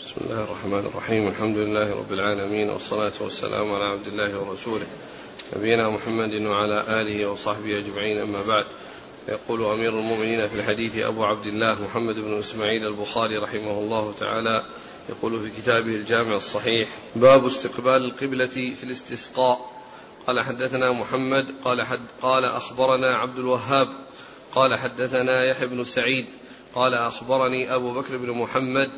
بسم الله الرحمن الرحيم. الحمد لله رب العالمين والصلاة والسلام على عبد الله ورسوله نبينا محمد وعلى آله وصحبه أجمعين. أما بعد يقول أمير المؤمنين في الحديث أبو عبد الله محمد بن إسماعيل البخاري رحمه الله تعالى يقول في كتابه الجامع الصحيح باب استقبال القبلة في الاستسقاء. قال حدثنا محمد قال حد قال أخبرنا عبد الوهاب قال حدثنا يحيى بن سعيد قال أخبرني أبو بكر بن محمد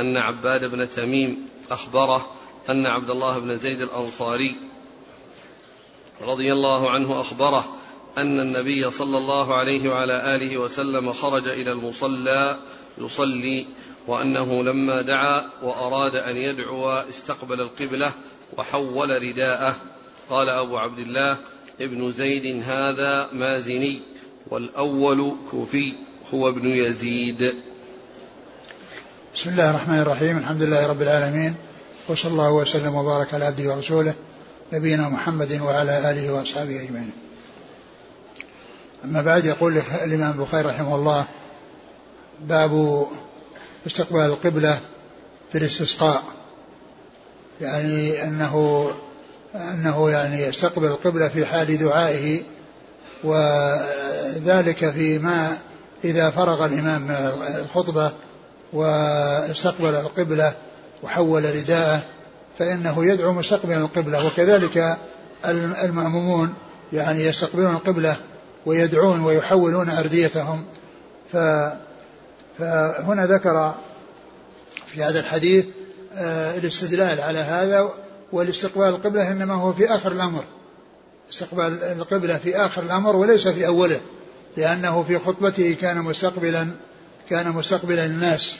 أن عباد بن تميم أخبره أن عبد الله بن زيد الأنصاري رضي الله عنه أخبره أن النبي صلى الله عليه وعلى آله وسلم خرج إلى المصلى يصلي وأنه لما دعا وأراد أن يدعو استقبل القبلة وحول رداءه. قال أبو عبد الله ابن زيد هذا مازني والأول كوفي هو ابن يزيد. بسم الله الرحمن الرحيم الحمد لله رب العالمين وصلى الله وسلم وبارك على عبده ورسوله نبينا محمد وعلى آله وأصحابه أجمعين. أما بعد يقول الإمام البخاري رحمه الله باب استقبال القبلة في الاستسقاء يعني أنه أنه يعني يستقبل القبلة في حال دعائه وذلك فيما إذا فرغ الإمام من الخطبة واستقبل القبلة وحول رداءه فإنه يدعو مستقبلا القبلة وكذلك المأمومون يعني يستقبلون القبلة ويدعون ويحولون أرديتهم. فهنا ذكر في هذا الحديث آه، الاستدلال على هذا والاستقبال القبلة إنما هو في آخر الأمر. استقبال القبلة في آخر الأمر وليس في أوله لأنه في خطبته كان مستقبلا كان مستقبلا الناس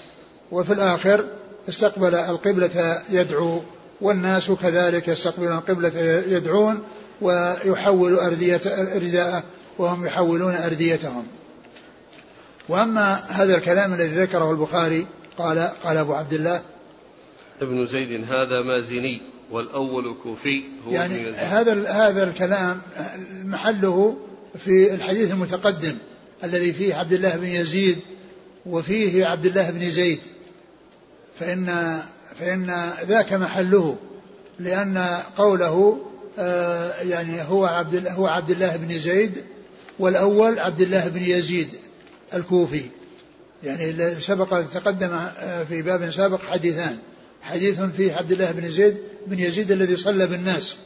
وفي الآخر استقبل القبلة يدعو والناس كذلك يستقبلون القبلة يدعون ويحول أردية رداءه وهم يحولون أرديتهم وأما هذا الكلام الذي ذكره البخاري قال قال أبو عبد الله ابن زيد هذا مازني والأول كوفي هو يعني. هذا هذا الكلام محله في الحديث المتقدم الذي فيه عبد الله بن يزيد وفيه عبد الله بن زيد. فإن فإن ذاك محله لأن قوله آه، يعني هو عبد هو عبد الله بن زيد والأول عبد الله بن يزيد الكوفي. يعني سبق تقدم آه، في باب سابق حديثان. حديث فيه عبد الله بن زيد بن يزيد الذي صلى بالناس.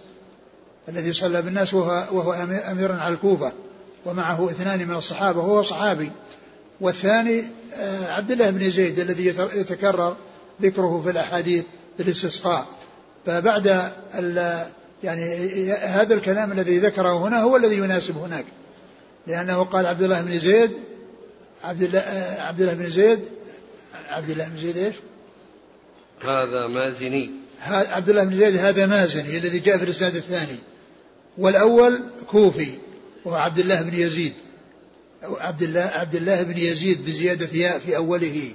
الذي صلى بالناس وهو, وهو أمير على الكوفة. ومعه اثنان من الصحابة وهو صحابي. والثاني عبد الله بن زيد الذي يتكرر ذكره في الأحاديث في الاستسقاء فبعد يعني هذا الكلام الذي ذكره هنا هو الذي يناسب هناك. لأنه قال عبد الله بن زيد عبد الله آه، عبد الله بن زيد عبد الله بن زيد إيش؟ هذا مازني. عبد الله بن زيد هذا مازني الذي جاء في الإسناد الثاني. والأول كوفي وهو عبد الله بن يزيد. عبد الله عبد الله بن يزيد بزيادة ياء في أوله.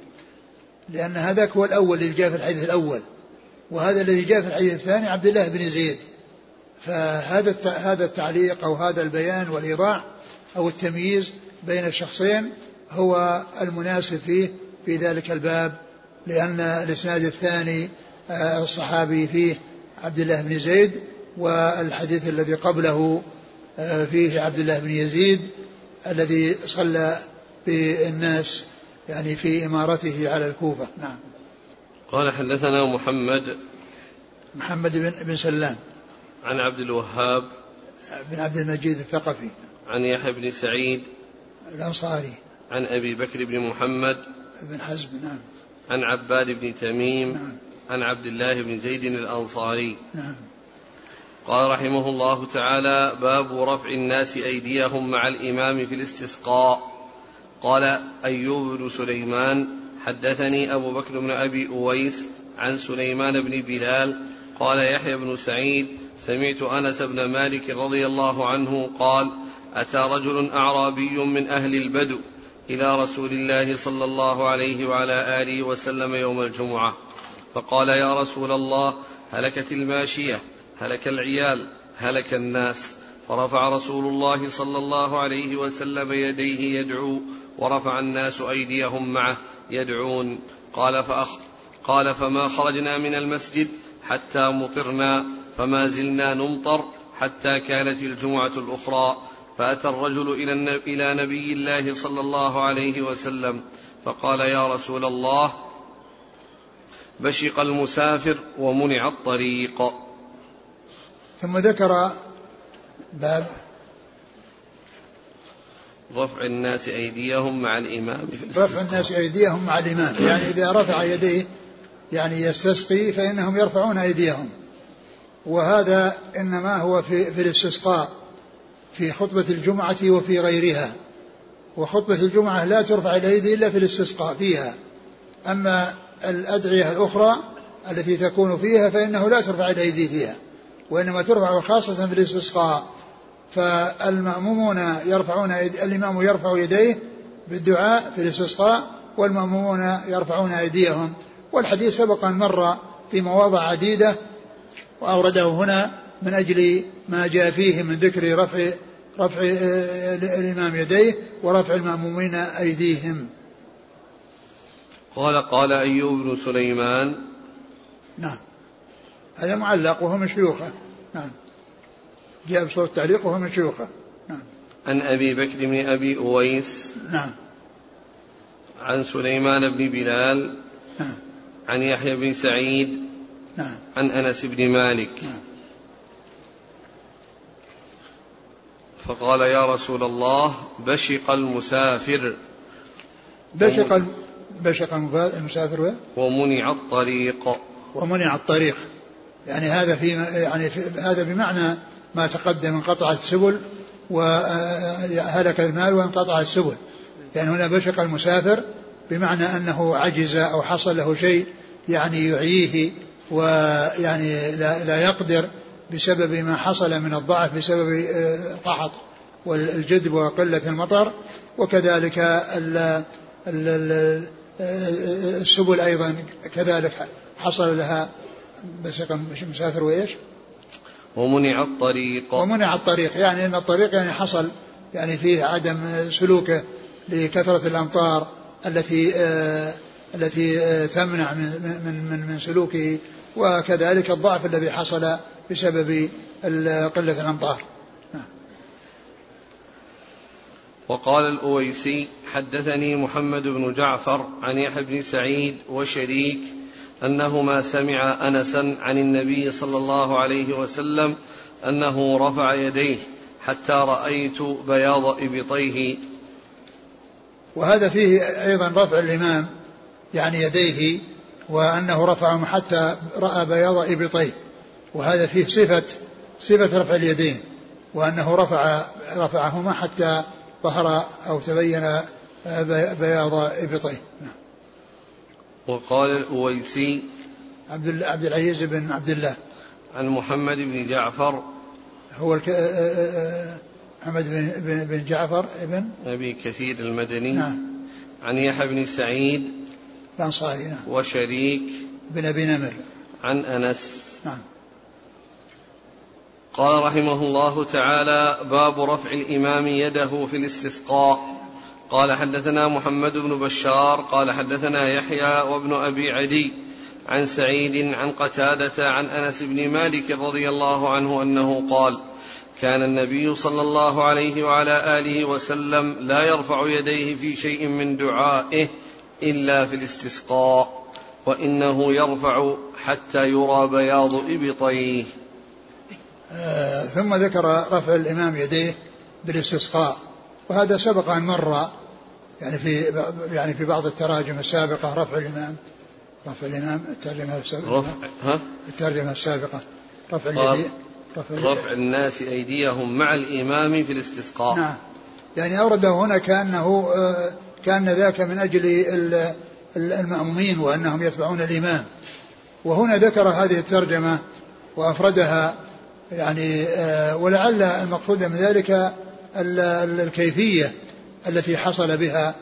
لأن هذاك هو الأول الذي جاء في الحديث الأول. وهذا الذي جاء في الحديث الثاني عبد الله بن زيد. فهذا هذا التعليق أو هذا البيان والإيضاح أو التمييز بين الشخصين هو المناسب فيه في ذلك الباب. لأن الإسناد الثاني آه، الصحابي فيه عبد الله بن زيد والحديث الذي قبله آه، فيه عبد الله بن يزيد الذي صلى بالناس يعني في إمارته على الكوفة. نعم. قال حدثنا محمد. محمد بن, بن سلام. عن عبد الوهاب. بن عبد المجيد الثقفي. عن يحيى بن سعيد. الأنصاري. عن أبي بكر بن محمد. بن حزم نعم. عن عباد بن تميم. نعم. عن عبد الله بن زيد الأنصاري. نعم. قال رحمه الله تعالى باب رفع الناس أيديهم مع الإمام في الاستسقاء. قال أيوب بن سليمان حدثني أبو بكر بن أبي أويس عن سليمان بن بلال قال يحيى بن سعيد سمعت أنس بن مالك رضي الله عنه قال أتى رجل أعرابي من أهل البدو إلى رسول الله صلى الله عليه وعلى آله وسلم يوم الجمعة. فقال يا رسول الله هلكت الماشية. هلك العيال هلك الناس. فرفع رسول الله صلى الله عليه وسلم يديه يدعو ورفع الناس أيديهم معه يدعون. قال فأخ قال فما خرجنا من المسجد حتى مطرنا فما زلنا نمطر حتى كانت الجمعة الأخرى. فأتى الرجل إلى إلى نبي الله صلى الله عليه وسلم فقال يا رسول الله بشق المسافر ومنع الطريق. ثم ذكر باب رفع الناس أيديهم مع الإمام في الاستسقاء رفع الناس أيديهم مع الإمام. يعني إذا رفع يديه يعني يستسقي فإنهم يرفعون أيديهم. وهذا إنما هو في, في الاستسقاء في خطبة الجمعة وفي غيرها. وخطبة الجمعة لا ترفع الأيدي إلا في الاستسقاء فيها. أما الأدعية الأخرى التي تكون فيها فإنه لا ترفع الأيدي فيها. وإنما ترفع خاصة في الاستسقاء فالمأمومون يرفعون الإمام يرفع يديه بالدعاء في الاستسقاء والمأمومون يرفعون أيديهم. والحديث سبق أن مر في مواضع عديدة وأورده هنا من أجل ما جاء فيه من ذكر رفع رفع الإمام يديه ورفع المأمومين أيديهم. قال قال أيوب بن سليمان. نعم. هذا معلق وهو من شيوخه نعم. جاء بصورة التعليق وهو من شيوخه. نعم. عن أبي بكر بن أبي أويس. نعم. عن سليمان بن بلال. نعم. عن يحيى بن سعيد. نعم. عن أنس بن مالك. نعم. فقال يا رسول الله بشق المسافر. بشق بشق المسافر ومنع الطريق. ومنع الطريق. يعني هذا في يعني في هذا بمعنى ما تقدم انقطع السبل وهلك المال وانقطع السبل. يعني هنا بشق المسافر بمعنى أنه عجز أو حصل له شيء يعني يعيه ويعني لا, لا يقدر بسبب ما حصل من الضعف بسبب القحط والجدب وقلة المطر. وكذلك السبل أيضا كذلك حصل لها بشق مسافر وإيش؟ ومنع الطريق. ومنع الطريق يعني أن الطريق يعني حصل يعني فيه عدم سلوكه لكثرة الأمطار التي آه التي آه تمنع من من من, من سلوكه وكذلك الضعف الذي حصل بسبب قلة الأمطار. نعم. وقال الأويسي حدثني محمد بن جعفر عن يحيى بن سعيد وشريك أنهما سمع انسا عن النبي صلى الله عليه وسلم أنه رفع يديه حتى رأيت بياض إبطيه. وهذا فيه أيضا رفع الإمام يعني يديه وأنه رفعهم حتى رأى بياض إبطيه. وهذا فيه صفة صفة رفع اليدين وأنه رفع رفعهما حتى ظهر أو تبين بياض إبطيه. نعم. وقال الأويسي عبد عبد العزيز بن عبد الله. عن محمد بن جعفر. هو الك... محمد بن بن جعفر ابن؟ أبي كثير المدني. نعم. عن يحيى بن سعيد. الأنصاري نعم. وشريك. بن أبي نمر. عن أنس. نعم. قال رحمه الله تعالى باب رفع الإمام يده في الاستسقاء. قال حدثنا محمد بن بشار قال حدثنا يحيى وابن أبي عدي عن سعيد عن قتادة عن أنس بن مالك رضي الله عنه أنه قال كان النبي صلى الله عليه وعلى آله وسلم لا يرفع يديه في شيء من دعائه إلا في الاستسقاء وإنه يرفع حتى يرى بياض إبطيه. آه ثم ذكر رفع الإمام يديه بالاستسقاء وهذا سبق أن مر يعني في يعني في بعض التراجم السابقة رفع الإمام. رفع الإمام الترجمة السابقة. رفع ها؟ الترجمة السابقة. رفع اليدين رفع, رفع الناس أيديهم مع الإمام في الاستسقاء. نعم. يعني أورده هنا كأنه آه، كأن ذاك من أجل المأمومين وأنهم يتبعون الإمام. وهنا ذكر هذه الترجمة وأفردها يعني آه، ولعل المقصود من ذلك الكيفية. التي حصل بها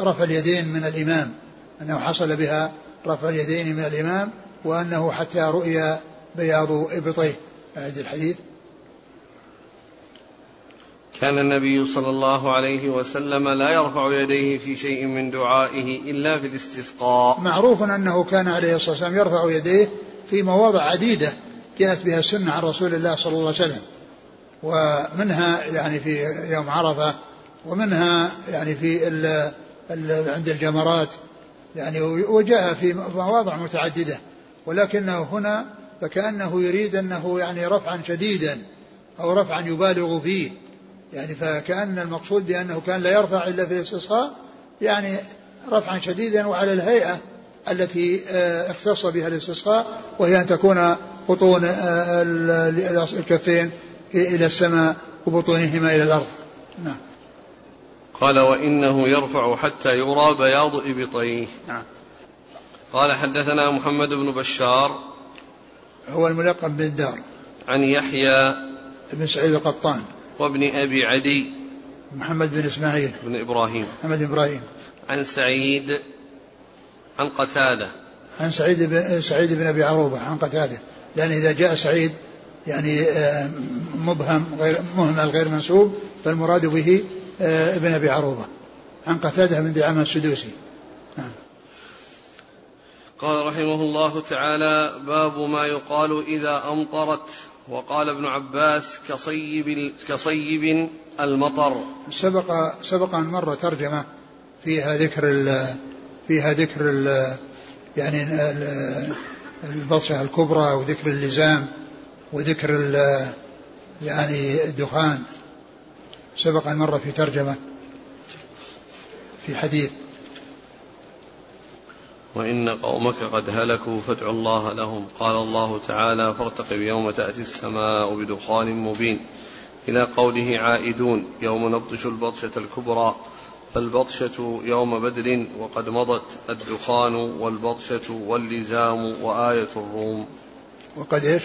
رفع اليدين من الإمام أنه حصل بها رفع اليدين من الإمام وأنه حتى رؤي بياض إبطيه. أعد الحديث. كان النبي صلى الله عليه وسلم لا يرفع يديه في شيء من دعائه إلا في الاستسقاء. معروف أنه كان عليه الصلاة والسلام يرفع يديه في مواضع عديدة جاءت بها السنة عن رسول الله صلى الله عليه وسلم. ومنها يعني في يوم عرفة ومنها يعني في ال ال عند الجمرات يعني وجاء في مواضع متعددة ولكنه هنا فكأنه يريد أنه يعني رفعا شديدا أو رفعا يبالغ فيه يعني فكأن المقصود بأنه كان لا يرفع إلا في الاستسقاء يعني رفعا شديدا وعلى الهيئة التي آه، اختص بها الاستسقاء وهي أن تكون بطون آه، الكفين إلى السماء وبطونهما إلى الأرض. نعم. قال وإنه يرفع حتى يرى بياض إبطيه. نعم. قال حدثنا محمد بن بشار. هو الملقب بالدار. عن يحيى بن سعيد القطان. وابن أبي عدي. محمد بن إسماعيل. بن إبراهيم. محمد بن إبراهيم. عن سعيد عن قتادة. عن سعيد بن سعيد بن أبي عروبة عن قتادة. لأن إذا جاء سعيد يعني آه، مبهم غير مهمل غير منسوب فالمراد به آه، ابن أبي عروبة عن قتادة بن دعامة السدوسي. نعم. قال رحمه الله تعالى باب ما يقال إذا أمطرت وقال ابن عباس كصيب كصيب المطر. سبق سبق أن مر ترجمة فيها ذكر ال فيها ذكر ال يعني البطشة الكبرى وذكر اللزام وذكر يعني الدخان. سبق أن مر في ترجمة في حديث. وإن قومك قد هلكوا فادع الله لهم. قال الله تعالى فارتقب يوم تأتي السماء بدخان مبين. إلى قوله عائدون يوم نبطش البطشة الكبرى. فالبطشة يوم بدر وقد مضت. الدخان والبطشة واللزام وآية الروم. وقد إيش؟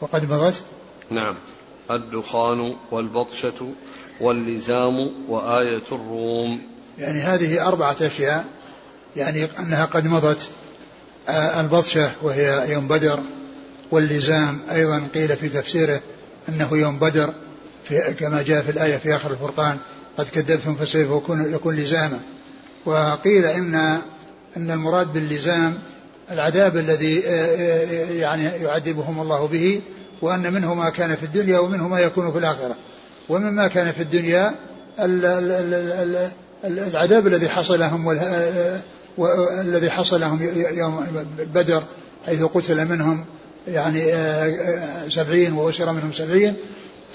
وقد مضت؟ نعم. الدخان والبطشة واللزام وآية الروم. يعني هذه أربعة أشياء يعني أنها قد مضت. آه، البطشة وهي يوم بدر واللزام أيضا قيل في تفسيره أنه يوم بدر. في كما جاء في الآية في آخر الفرقان قد كذبتم فسوف يكون, يكون لزاما. وقيل إن أن المراد باللزام العذاب الذي آه، آه، يعني يعذبهم الله به وأن منه ما كان في الدنيا ومنه ما يكون في الآخرة. ومما كان في الدنيا العذاب الذي حصل لهم والذي حصل لهم يوم بدر حيث قتل منهم يعني آه، آه، سبعين وأسر منهم سبعين.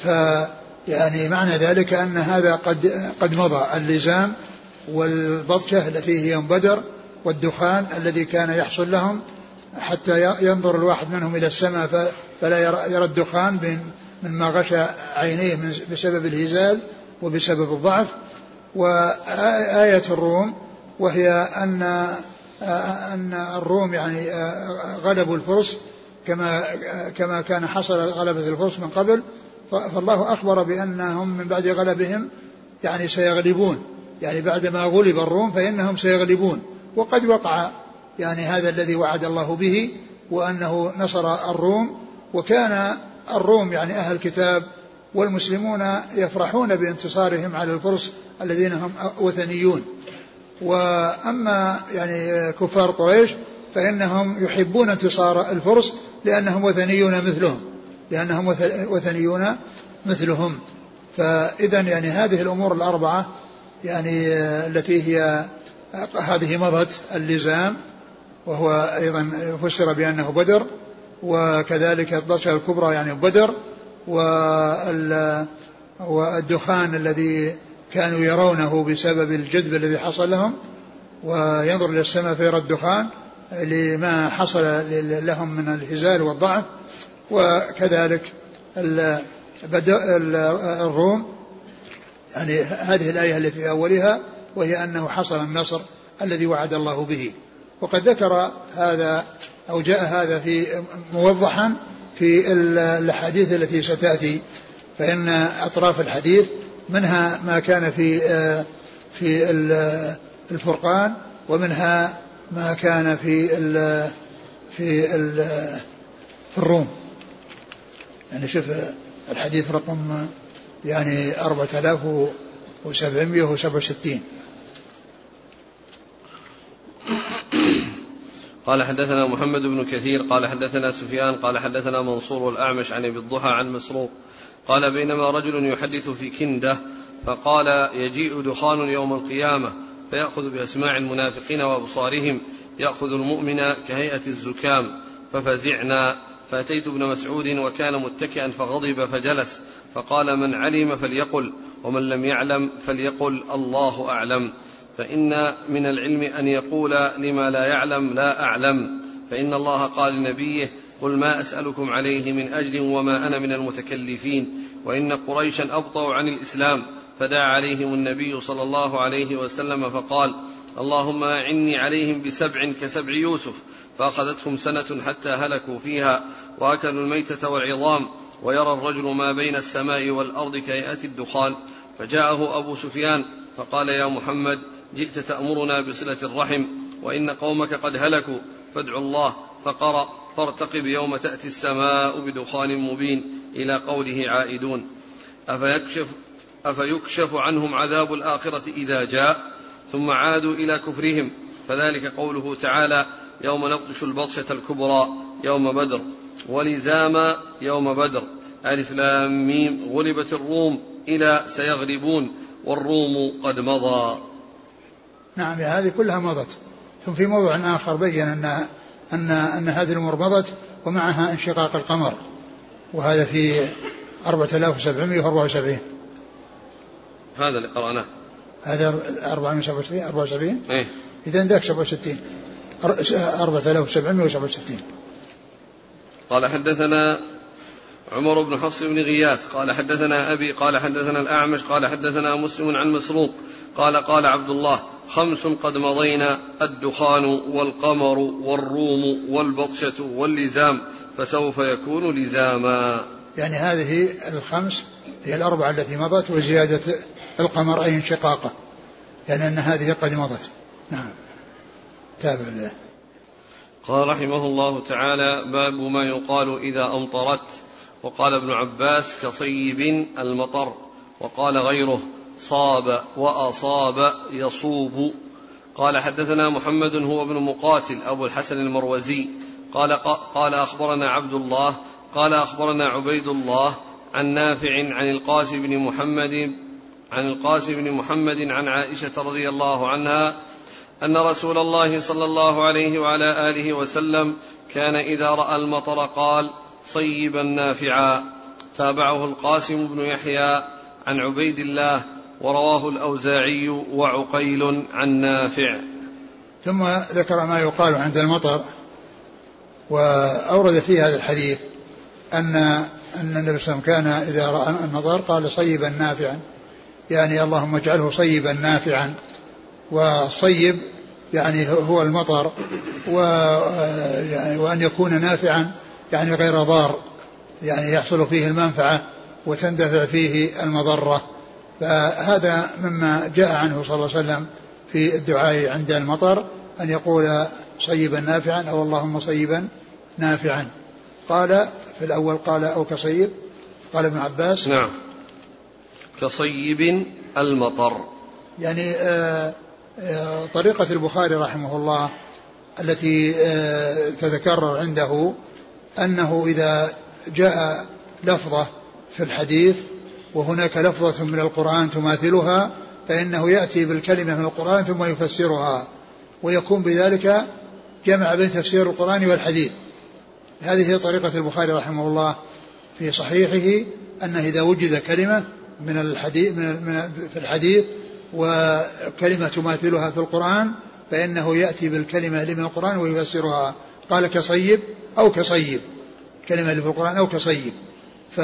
فيعني معنى ذلك أن هذا قد قد مضى. اللزام والبطشة التي هي بدر والدخان الذي كان يحصل لهم حتى ينظر الواحد منهم إلى السماء فلا يرى الدخان من ما غشى عينيه بسبب الهزال وبسبب الضعف. وآية الروم وهي أن أن الروم يعني غلبوا الفرس كما كما كان حصل غلبة الفرس من قبل. فالله أخبر بأنهم من بعد غلبهم يعني سيغلبون. يعني بعدما غلب الروم فإنهم سيغلبون. وقد وقع يعني هذا الذي وعد الله به وأنه نصر الروم وكان الروم يعني أهل الكتاب والمسلمون يفرحون بانتصارهم على الفرس الذين هم وثنيون. وأما يعني كفار قريش فإنهم يحبون انتصار الفرس لأنهم وثنيون مثلهم لأنهم وثنيون مثلهم. فإذا يعني هذه الأمور الأربعة يعني التي هي هذه مضت اللزام وهو أيضا فسر بأنه بدر وكذلك البطشة الكبرى يعني بدر والدخان الذي كانوا يرونه بسبب الجذب الذي حصل لهم وينظر إلى السماء فيرى الدخان لما حصل لهم من الهزال والضعف. وكذلك الروم يعني هذه الآية التي في أولها وهي أنه حصل النصر الذي وعد الله به. وقد ذكر هذا أو جاء هذا في موضحا في الأحاديث التي ستأتي. فإن أطراف الحديث منها ما كان في آه، في الفرقان ومنها ما كان في الـ في الـ في الروم. يعني شوف الحديث رقم يعني 4767 قال حدثنا محمد بن كثير قال حدثنا سفيان قال حدثنا منصور الأعمش عن أبي الضحى عن مسروق. قال بينما رجل يحدث في كنده فقال يجيء دخان يوم القيامة فيأخذ بأسماع المنافقين وأبصارهم يأخذ المؤمن كهيئة الزكام ففزعنا. فأتيت ابن مسعود وكان متكئا فغضب فجلس فقال من علم فليقل ومن لم يعلم فليقل الله أعلم. فإن من العلم أن يقول لما لا يعلم لا أعلم. فإن الله قال لنبيه قل ما أسألكم عليه من أجل وما أنا من المتكلفين. وإن قريشا أبطأوا عن الإسلام فدعا عليهم النبي صلى الله عليه وسلم فقال اللهم أعني عليهم بسبع كسبع يوسف. فأخذتهم سنة حتى هلكوا فيها وأكلوا الميتة والعظام ويرى الرجل ما بين السماء والأرض كهيئة الدخان. فجاءه أبو سفيان فقال يا محمد جئت تأمرنا بصلة الرحم وإن قومك قد هلكوا فادعوا الله فقرأ فارتقب يوم تأتي السماء بدخان مبين إلى قوله عائدون. أفيكشف, أفيكشف عنهم عذاب الآخرة إذا جاء ثم عادوا إلى كفرهم. فذلك قوله تعالى يوم نبطش البطشة الكبرى يوم بدر ولزاما يوم بدر. ألف لام ميم غلبت الروم إلى سيغلبون والروم قد مضى. نعم هذه كلها مضت. ثم في موضوع آخر بين أن أن أن هذه الأمور مضت ومعها انشقاق القمر. وهذا في 4774 هذا اللي قرأناه. هذا 477 74 إيه. إذا ذاك 67 4767 قال حدثنا عمر بن حفص بن غياث قال حدثنا أبي قال حدثنا الأعمش قال حدثنا مسلم عن مسروق قال قال عبد الله خمس قد مضينا الدخان والقمر والروم والبطشة واللزام فسوف يكون لزاما. يعني هذه الخمس هي الأربعة التي مضت وزيادة القمر أي انشقاقه. يعني أن هذه قد مضت. نعم. تابع له قال رحمه الله تعالى باب ما يقال إذا أمطرت. وقال ابن عباس كصيب المطر. وقال غيره صاب وأصاب يصوب. قال حدثنا محمد هو ابن مقاتل أبو الحسن المروزي. قال قال أخبرنا عبد الله قال أخبرنا عبيد الله عن نافع عن القاسم بن محمد عن القاسم بن محمد عن عائشة رضي الله عنها أن رسول الله صلى الله عليه وعلى آله وسلم كان إذا رأى المطر قال صيبا نافعا تابعه القاسم بن يحيى عن عبيد الله ورواه الأوزاعي وعقيل عن نافع. ثم ذكر ما يقال عند المطر وأورد في هذا الحديث أن أن النبي صلى الله عليه وسلم كان إذا رأى المطر قال صيبا نافعا يعني اللهم اجعله صيبا نافعا وصيب يعني هو المطر و يعني وأن يكون نافعا يعني غير ضار يعني يحصل فيه المنفعة وتندفع فيه المضرة. فهذا مما جاء عنه صلى الله عليه وسلم في الدعاء عند المطر أن يقول صيبا نافعا أو اللهم صيبا نافعا. قال في الأول قال أو كصيب. قال ابن عباس نعم. كصيب المطر. يعني آه، آه، طريقة البخاري رحمه الله التي آه، تتكرر عنده أنه إذا جاء لفظة في الحديث وهناك لفظة من القرآن تماثلها فإنه يأتي بالكلمة من القرآن ثم يفسرها ويكون بذلك جمع بين تفسير القرآن والحديث. هذه هي طريقة البخاري رحمه الله في صحيحه أنه إذا وجد كلمة من الحديث من في الحديث وكلمة تماثلها في القرآن فإنه يأتي بالكلمة اللي من القرآن ويفسرها. قال كصيب أو كصيب. كلمة اللي في القرآن أو كصيب. ف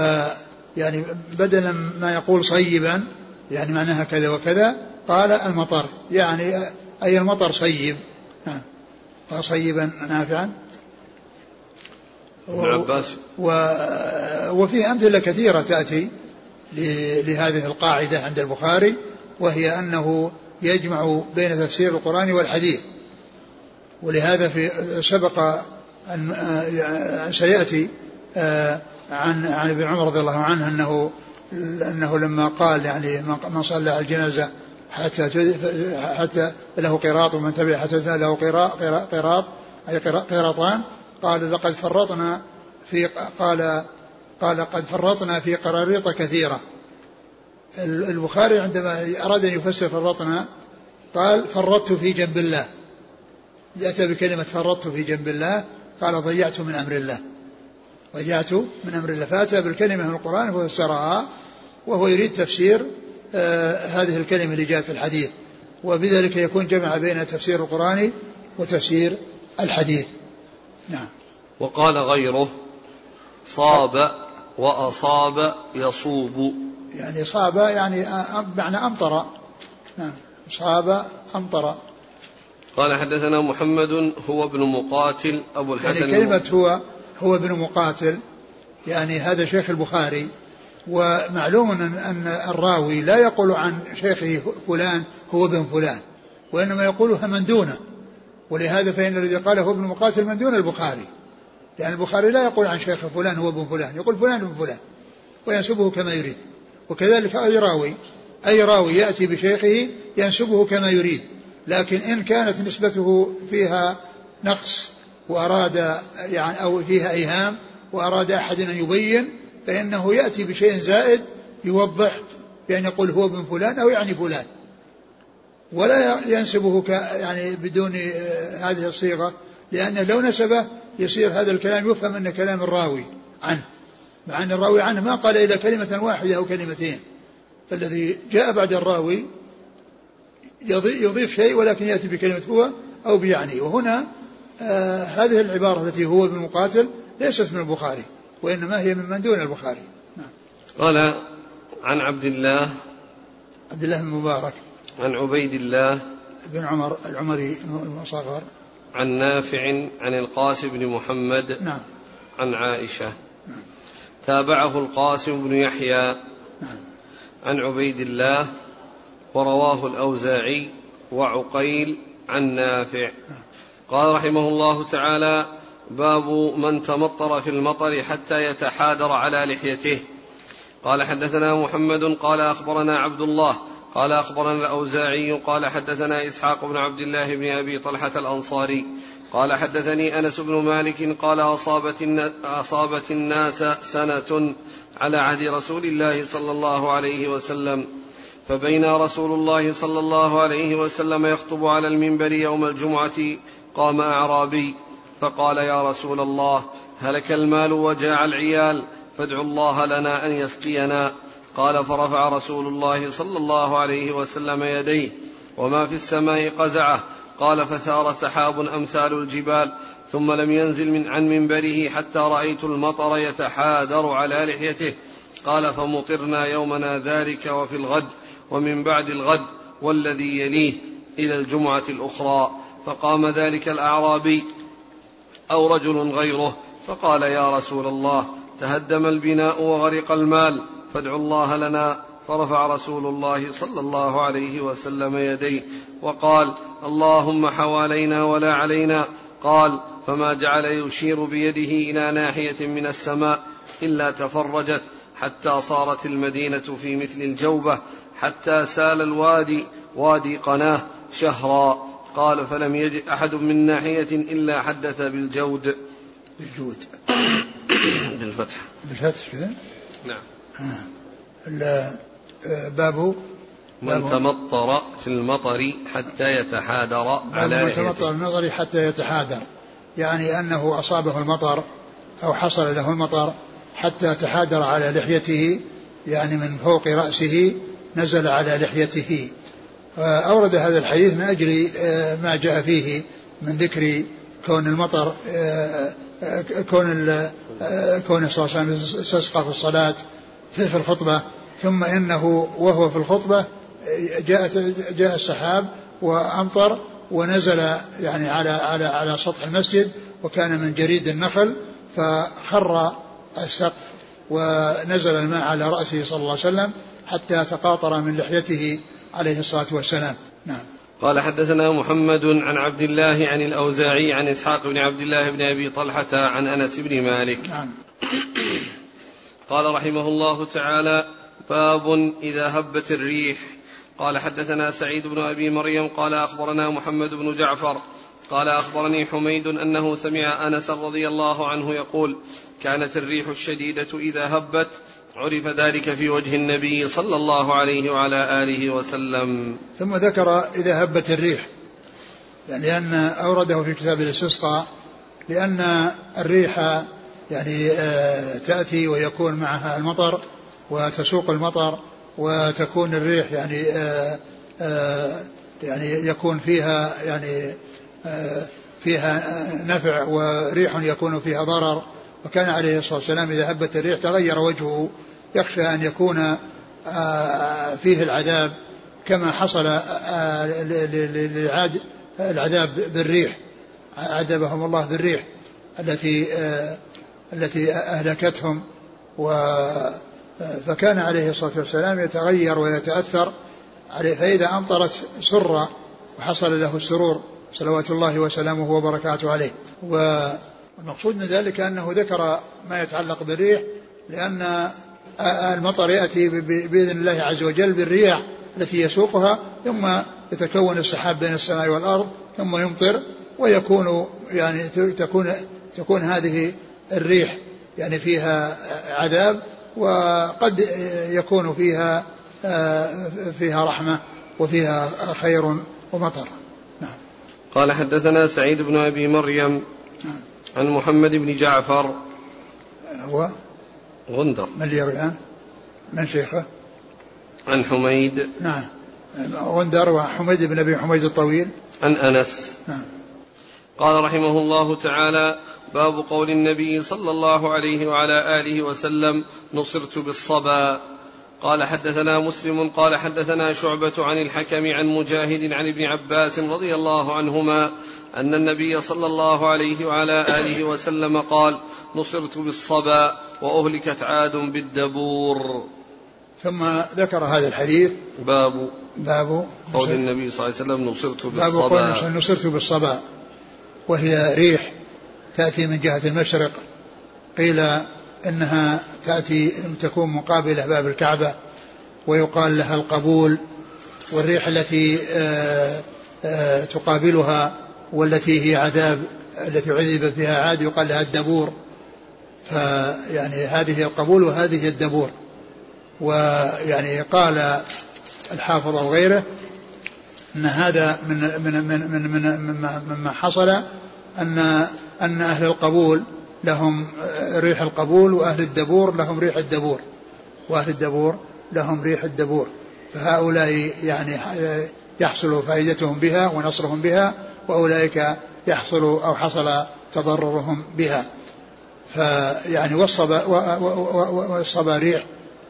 يعني بدلا ما يقول صيبا يعني معناها كذا وكذا قال المطر. يعني أي المطر صيب. نعم. قال صيبا نافعا. ابن عباس. و وفي أمثلة كثيرة تأتي لهذه القاعدة عند البخاري وهي أنه يجمع بين تفسير القرآن والحديث. ولهذا في سبق أن سيأتي آه، عن عن ابن عمر رضي الله عنه أنه أنه لما قال يعني من صلى على الجنازة حتى حتى له قراط ومن تبع حتى له قراط أي قراطان قال لقد فرطنا في قال قال قد فرطنا في قراريط كثيرة. البخاري عندما أراد أن يفسر فرطنا قال فرطت في جنب الله. أتى بكلمة فرطت في جنب الله قال ضيعت من أمر الله. ضيعت من أمر الله. فأتى بالكلمة من القرآن وفسرها وهو يريد تفسير آه هذه الكلمة اللي جاءت في الحديث. وبذلك يكون جمع بين تفسير القرآن وتفسير الحديث. نعم. وقال غيره صاب وأصاب يصوب. يعني صاب يعني معنى أمطر. نعم. صاب أمطر. قال حدثنا محمد هو ابن مقاتل أبو الحسن يعني كلمة هو هو ابن مقاتل يعني هذا شيخ البخاري ومعلوم أن الراوي لا يقول عن شيخه فلان هو ابن فلان وإنما يقولها من دونه. ولهذا فإن الذي قاله ابن مقاتل من دون البخاري. لأن البخاري لا يقول عن شيخ فلان هو ابن فلان يقول فلان ابن فلان وينسبه كما يريد. وكذلك أي راوي أي راوي يأتي بشيخه ينسبه كما يريد. لكن إن كانت نسبته فيها نقص وأراد يعني أو فيها إيهام وأراد أحد أن يبين فإنه يأتي بشيء زائد يوضح بأن يقول هو ابن فلان أو يعني فلان. ولا ينسبه يعني بدون آه، هذه الصيغة لأنه لو نسبه يصير هذا الكلام يفهم أن كلام الراوي عنه مع أن الراوي عنه ما قال إلا كلمة واحدة أو كلمتين. فالذي جاء بعد الراوي يضيف شيء ولكن يأتي بكلمة هو أو بيعني. وهنا آه هذه العبارة التي هو ابن مقاتل ليست من البخاري وإنما هي من دون البخاري. نعم. قال عن عبد الله عبد الله بن مبارك عن عبيد الله بن عمر العمري المصغر. عن نافع عن القاسم بن محمد. نعم. عن عائشة. نعم. تابعه القاسم بن يحيى. نعم. عن عبيد الله ورواه الأوزاعي وعقيل عن نافع. قال رحمه الله تعالى باب من تمطر في المطر حتى يتحادر على لحيته. قال حدثنا محمد قال أخبرنا عبد الله قال أخبرنا الأوزاعي قال حدثنا إسحاق بن عبد الله بن أبي طلحة الأنصاري. قال حدثني أنس بن مالك قال أصابت, أصابت الناس سنة على عهد رسول الله صلى الله عليه وسلم. فبين رسول الله صلى الله عليه وسلم يخطب على المنبر يوم الجمعة قام أعرابي فقال يا رسول الله هلك المال وجاع العيال فادعوا الله لنا أن يسقينا. قال فرفع رسول الله صلى الله عليه وسلم يديه وما في السماء قزعة. قال فثار سحاب أمثال الجبال ثم لم ينزل من عن منبره حتى رأيت المطر يتحادر على لحيته. قال فمطرنا يومنا ذلك وفي الغد ومن بعد الغد والذي يليه إلى الجمعة الأخرى. فقام ذلك الأعرابي أو رجل غيره فقال يا رسول الله تهدم البناء وغرق المال فادعوا الله لنا فرفع رسول الله صلى الله عليه وسلم يديه وقال اللهم حوالينا ولا علينا قال فما جعل يشير بيده إلى ناحية من السماء إلا تفرجت حتى صارت المدينة في مثل الجوبة حتى سال الوادي وادي قناة شهرا. قال فلم يجد أحد من ناحية إلا حدث بالجود. بالجود. بالفتح. بالفتح كذا نعم. آه، باب من تمطر في المطر حتى يتحادر على من تمطر في المطر حتى يتحادر. يعني أنه أصابه المطر أو حصل له المطر حتى تحادر على لحيته يعني من فوق رأسه نزل على لحيته. أورد هذا الحديث من أجل آه، ما جاء فيه من ذكر كون المطر آه، كون كون صلى الله عليه وسلم استسقى في الصلاة في الخطبة ثم إنه وهو في الخطبة جاءت جاء السحاب وأمطر ونزل يعني على على على سطح المسجد وكان من جريد النخل فخر السقف ونزل الماء على رأسه صلى الله عليه وسلم حتى تقاطر من لحيته عليه الصلاة والسلام. نعم. قال حدثنا محمد عن عبد الله عن الأوزاعي عن إسحاق بن عبد الله بن أبي طلحة عن أنس بن مالك. نعم. قال رحمه الله تعالى باب إذا هبت الريح. قال حدثنا سعيد بن أبي مريم قال أخبرنا محمد بن جعفر قال أخبرني حميد أنه سمع أنس رضي الله عنه يقول كانت الريح الشديدة إذا هبت عرف ذلك في وجه النبي صلى الله عليه وعلى آله وسلم. ثم ذكر إذا هبت الريح يعني لأن أورده في كتاب الاستسقاء لأن الريح يعني آه، تأتي ويكون معها المطر وتسوق المطر وتكون الريح يعني آه، آه، يعني يكون فيها يعني فيها نفع وريح يكون فيها ضرر. وكان عليه الصلاة والسلام إذا هبت الريح تغير وجهه يخشى أن يكون فيه العذاب كما حصل للعاد العذاب بالريح عذبهم الله بالريح التي التي أهلكتهم. و فكان عليه الصلاة والسلام يتغير ويتأثر عليه. فإذا أمطرت سر وحصل له السرور صلوات الله وسلامه وبركاته عليه. والمقصود من ذلك أنه ذكر ما يتعلق بالريح لأن المطر يأتي بإذن الله عز وجل بالرياح التي يسوقها ثم يتكون السحاب بين السماء والأرض ثم يمطر ويكون يعني تكون تكون هذه الريح يعني فيها عذاب وقد يكون فيها فيها رحمة وفيها خير ومطر. نعم. قال حدثنا سعيد بن أبي مريم. نعم. عن محمد بن جعفر. هو غندر. من اللي يروي عنه من شيخه؟ عن حميد. نعم. غندر وحميد بن أبي حميد الطويل. عن أنس. نعم. قال رحمه الله تعالى باب قول النبي صلى الله عليه وعلى آله وسلم نصرت بالصبا. قال حدثنا مسلم قال حدثنا شعبة عن الحكم عن مجاهد عن ابن عباس رضي الله عنهما أن النبي صلى الله عليه وعلى آله وسلم قال نصرت بالصبا وأهلكت عاد بالدبور. ثم ذكر هذا الحديث. باب باب قول النبي صلى الله عليه وسلم نصرت بالصبا. باب قول نصرت بالصبا. وهي ريح تأتي من جهة المشرق. قيل إنها تأتي تكون مقابلة باب الكعبة ويقال لها القبول والريح التي آه، آه، تقابلها والتي هي عذاب التي عذبت بها عاد يقال لها الدبور. فيعني هذه القبول وهذه الدبور. ويعني قال الحافظ أو غيره أن هذا من من من من مما حصل أن أن أهل القبول لهم ريح القبول وأهل الدبور لهم ريح الدبور. وأهل الدبور لهم ريح الدبور. فهؤلاء يعني يحصل فائدتهم بها ونصرهم بها وأولئك يحصل أو حصل تضررهم بها. فيعني والصبا ريح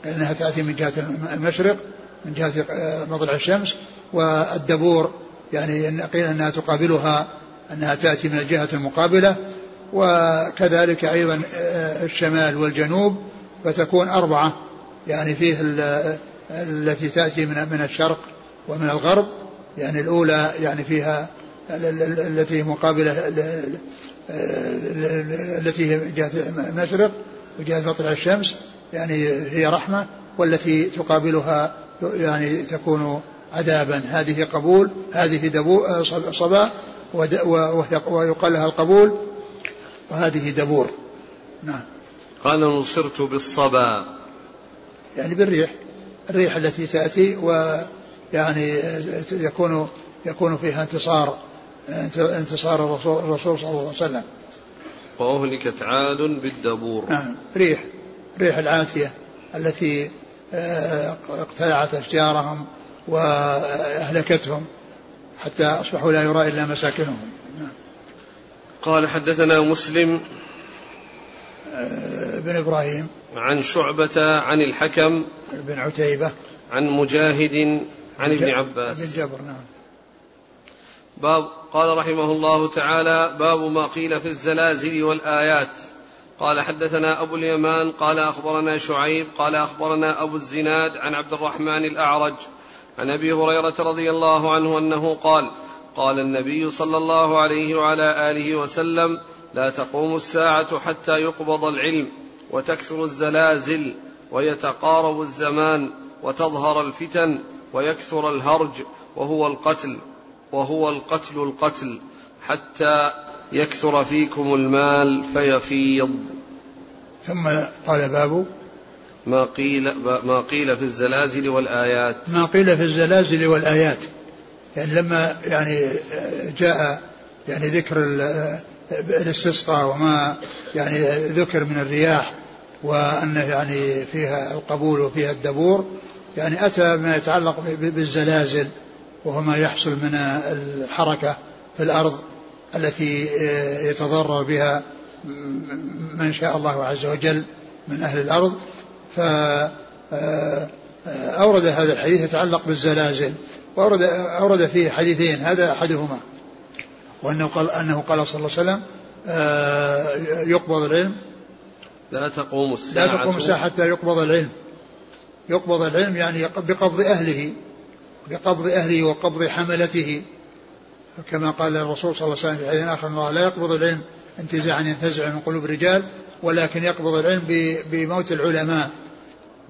لأنها تأتي من جهة المشرق من جهة مطلع الشمس. والدبور يعني قيل أنها تقابلها أنها تأتي من الجهة المقابلة. وكذلك أيضا آه، الشمال والجنوب فتكون أربعة. يعني فيه التي تأتي من من الشرق ومن الغرب. يعني الأولى يعني فيها التي مقابلة التي هي جهة المشرق وجهة مطلع الشمس. يعني هي رحمة والتي تقابلها يعني تكون عذابا. هذه قبول هذه صبا ويقال لها القبول. وهذه دبور. نعم. قال نصرت بالصبا. يعني بالريح. الريح التي تأتي ويعني يكون يكون فيها انتصار انتصار الرسول, صلى الله عليه وسلم. وأهلكت عاد بالدبور. نعم. ريح. ريح العاتية التي آه، اقتلعت أشجارهم وأهلكتهم حتى أصبحوا لا يرى إلا مساكنهم. قال حدثنا مسلم آه، بن إبراهيم. عن شعبة عن الحكم بن عتيبة. عن مجاهد عن ابن عباس. بن جبر نعم. باب قال رحمه الله تعالى باب ما قيل في الزلازل والآيات. قال حدثنا أبو اليمان قال أخبرنا شعيب قال أخبرنا أبو الزناد عن عبد الرحمن الأعرج عن أبي هريرة رضي الله عنه أنه قال قال النبي صلى الله عليه وعلى آله وسلم لا تقوم الساعة حتى يقبض العلم وتكثر الزلازل ويتقارب الزمان وتظهر الفتن ويكثر الهرج وهو القتل وهو القتل القتل حتى يكثر فيكم المال فيفيض. ثم قال باب ما قيل ما قيل في الزلازل والآيات. ما قيل في الزلازل والآيات. يعني لما يعني جاء يعني ذكر الاستسقاء وما يعني ذكر من الرياح وأنه يعني فيها القبول وفيها الدبور يعني أتى ما يتعلق بالزلازل وهو ما يحصل من الحركة في الأرض التي يتضرر بها من شاء الله عز وجل من أهل الأرض. فأورد هذا الحديث يتعلق بالزلازل وأورد أورد فيه حديثين هذا أحدهما وأنه قال أنه قال صلى الله عليه وسلم يقبض العلم. لا تقوم الساعة. لا تقوم الساعة حتى يقبض العلم. يقبض العلم يعني بقبض أهله بقبض أهله وقبض حملته. كما قال الرسول صلى الله عليه وسلم في حديث آخر الله لا يقبض العلم انتزاعا ينتزع من قلوب الرجال ولكن يقبض العلم بموت العلماء.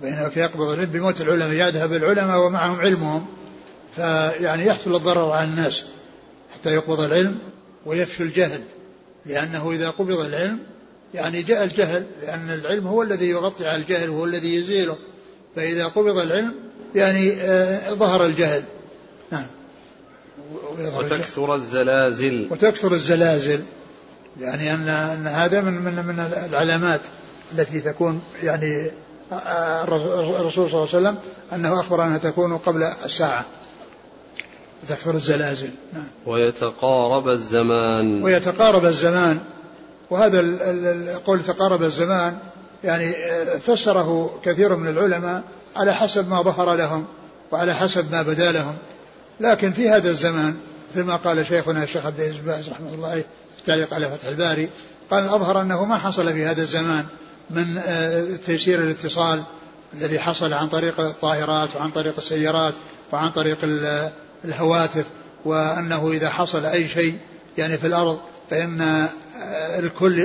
بينما يقبض العلم بموت العلماء يذهب العلماء ومعهم علمهم. فيعني يحصل الضرر على الناس حتى يقبض العلم ويفشل الجهل لأنه إذا قبض العلم يعني جاء الجهل لأن العلم هو الذي يغطي على الجهل وهو الذي يزيله. فإذا قبض العلم يعني آه ظهر الجهل. نعم. وتكثر الزلازل. وتكثر الزلازل. يعني أن أن هذا من من من العلامات التي تكون يعني الرسول صلى الله عليه وسلم أنه أخبر أنها تكون قبل الساعة. تكثر الزلازل. نعم. ويتقارب الزمان. ويتقارب الزمان. وهذا القول تقارب الزمان يعني آه، فسره كثير من العلماء على حسب ما ظهر لهم وعلى حسب ما بدا لهم. لكن في هذا الزمان مثل ما قال شيخنا الشيخ عبد العزيز باز رحمه الله عليه في التعليق على فتح الباري قال الأظهر أنه ما حصل في هذا الزمان. من آه، تيسير الاتصال الذي حصل عن طريق الطائرات وعن طريق السيارات وعن طريق الهواتف وأنه إذا حصل أي شيء يعني في الأرض فإن آه، الكل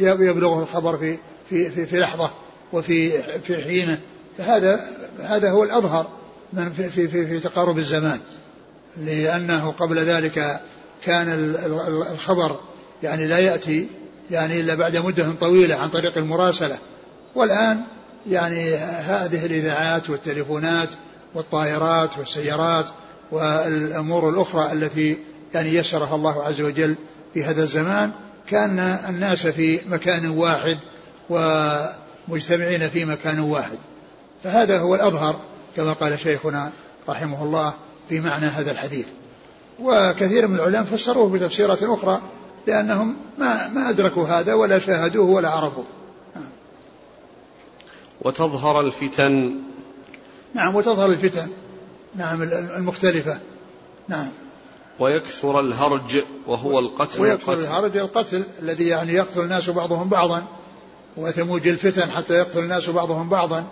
يبلغه الخبر في في في, في لحظة وفي في حينة. فهذا هذا هو الأظهر من في في في, في تقارب الزمان. لأنه قبل ذلك كان الخبر يعني لا يأتي يعني إلا بعد مدة طويلة عن طريق المراسلة. والآن يعني هذه الإذاعات والتليفونات والطائرات والسيارات والأمور الأخرى التي يعني يسرها الله عز وجل في هذا الزمان كان الناس في مكان واحد ومجتمعين في مكان واحد. فهذا هو الأظهر كما قال شيخنا رحمه الله في معنى هذا الحديث. وكثير من العلماء فسروه بتفسيرات أخرى لأنهم ما ما أدركوا هذا ولا شاهدوه ولا عرفوه. وتظهر الفتن. نعم وتظهر الفتن. نعم المختلفة. نعم. ويكثر الهرج وهو القتل ويكثر القتل. الهرج القتل الذي يعني يقتل الناس بعضهم بعضا. وتموج الفتن حتى يقتل الناس بعضهم بعضا.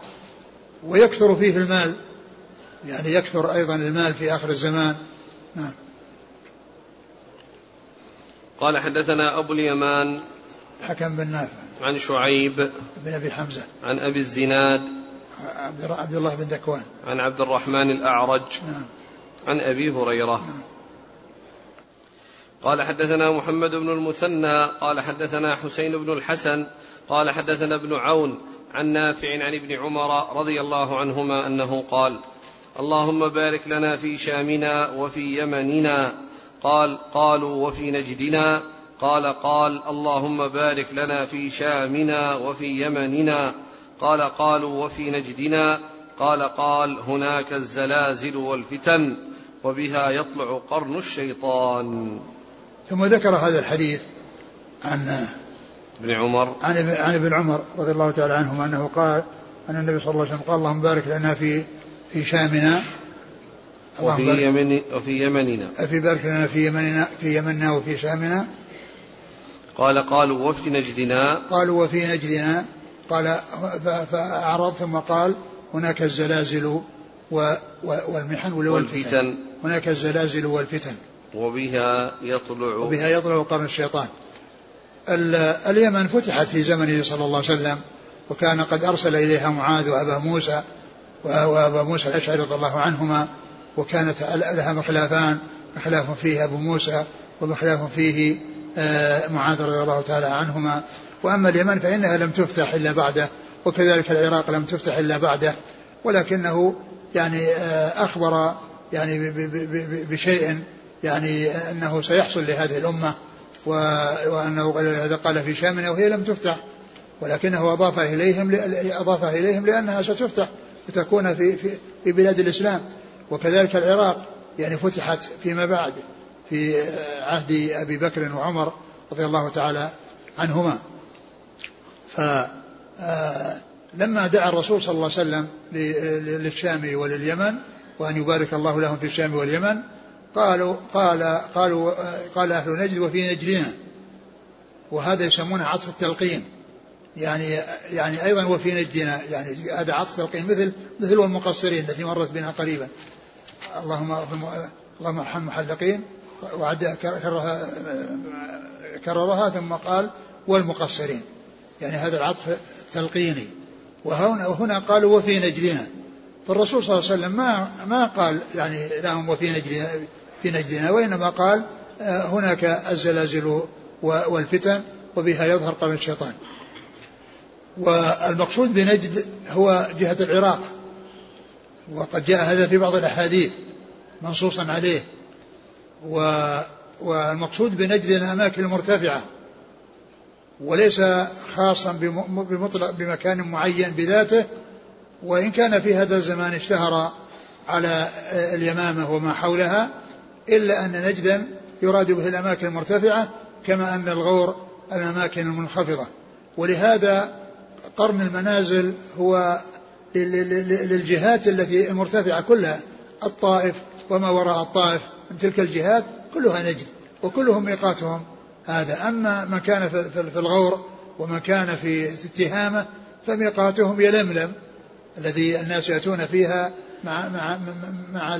ويكثر فيه المال. يعني يكثر أيضا المال في آخر الزمان. نعم. قال حدثنا أبو اليمان حكم بن نافع عن شعيب بن أبي حمزة عن أبي الزناد عبد الله بن ذكوان عن عبد الرحمن الأعرج نعم. عن أبي هريرة. نعم. قال حدثنا محمد بن المثنى قال حدثنا حسين بن الحسن قال حدثنا ابن عون عن نافع عن ابن عمر رضي الله عنهما أنه قال اللهم بارك لنا في شامنا وفي يمننا قال قالوا وفي نجدنا؟ قال قال اللهم بارك لنا في شامنا وفي يمننا. قال قالوا وفي نجدنا؟ قال قال هناك الزلازل والفتن وبها يطلع قرن الشيطان. ثم ذكر هذا الحديث عن ابن عمر. عن عن ابن عمر رضي الله تعالى عنهما أنه قال أن النبي صلى الله عليه وسلم قال اللهم بارك لنا في في شامنا. وفي يمن وفي يمننا. في بارك لنا في يمننا في يمننا وفي شامنا. قال قالوا وفي نجدنا. قالوا وفي نجدنا. قال فأعرض ثم قال هناك الزلازل والمحن والفتن. هناك الزلازل والفتن. وبها يطلع وبها يطلع قرن الشيطان. اليمن فتحت في زمنه صلى الله عليه وسلم وكان قد أرسل إليها معاذ وأبا موسى وأبا موسى الأشعري رضي الله عنهما وكانت لها مخلافان مخلاف فيه أبو موسى ومخلاف فيه آه، معاذ رضي الله تعالى عنهما. وأما اليمن فإنها لم تفتح إلا بعده وكذلك العراق لم تفتح إلا بعده. ولكنه يعني آه، أخبر يعني بشيء يعني أنه سيحصل لهذه الأمة وأنه قال في شامنا وهي لم تفتح. ولكنه أضاف إليهم أضافها إليهم لأنها ستفتح وتكون في في في بلاد الإسلام. وكذلك العراق يعني فتحت فيما بعد في عهد أبي بكر وعمر رضي الله تعالى عنهما. فلما دعا الرسول صلى الله عليه وسلم للشام ولليمن وأن يبارك الله لهم في الشام واليمن قالوا قال قالوا قال أهل نجد وفي نجدنا. وهذا يسمونه عطف التلقين. يعني يعني أيضا وفي نجدنا يعني هذا عطف تلقين مثل مثل والمقصرين التي مرت بنا قريبا. اللهم اللهم ارحم المحلقين وعد كررها كررها ثم قال والمقصرين. يعني هذا العطف التلقيني وهنا وهنا قالوا وفي نجدنا. فالرسول صلى الله عليه وسلم ما ما قال يعني لهم وفي نجدنا في نجدنا وإنما قال آه، هناك الزلازل والفتن وبها يظهر قرن الشيطان. والمقصود بنجد هو جهة العراق. وقد جاء هذا في بعض الأحاديث منصوصا عليه. و والمقصود بنجد الأماكن المرتفعة وليس خاصا بمطلق بمكان معين بذاته وإن كان في هذا الزمان اشتهر على اليمامة وما حولها إلا أن نجدا يراد به الأماكن المرتفعة كما أن الغور الأماكن المنخفضة. ولهذا قرن المنازل هو للجهات التي المرتفعة كلها. الطائف وما وراء الطائف. من تلك الجهات كلها نجد وكلهم ميقاتهم هذا. أما من كان في الغور ومن كان في التهامة فميقاتهم يلملم الذي الناس يأتون فيها مع مع مع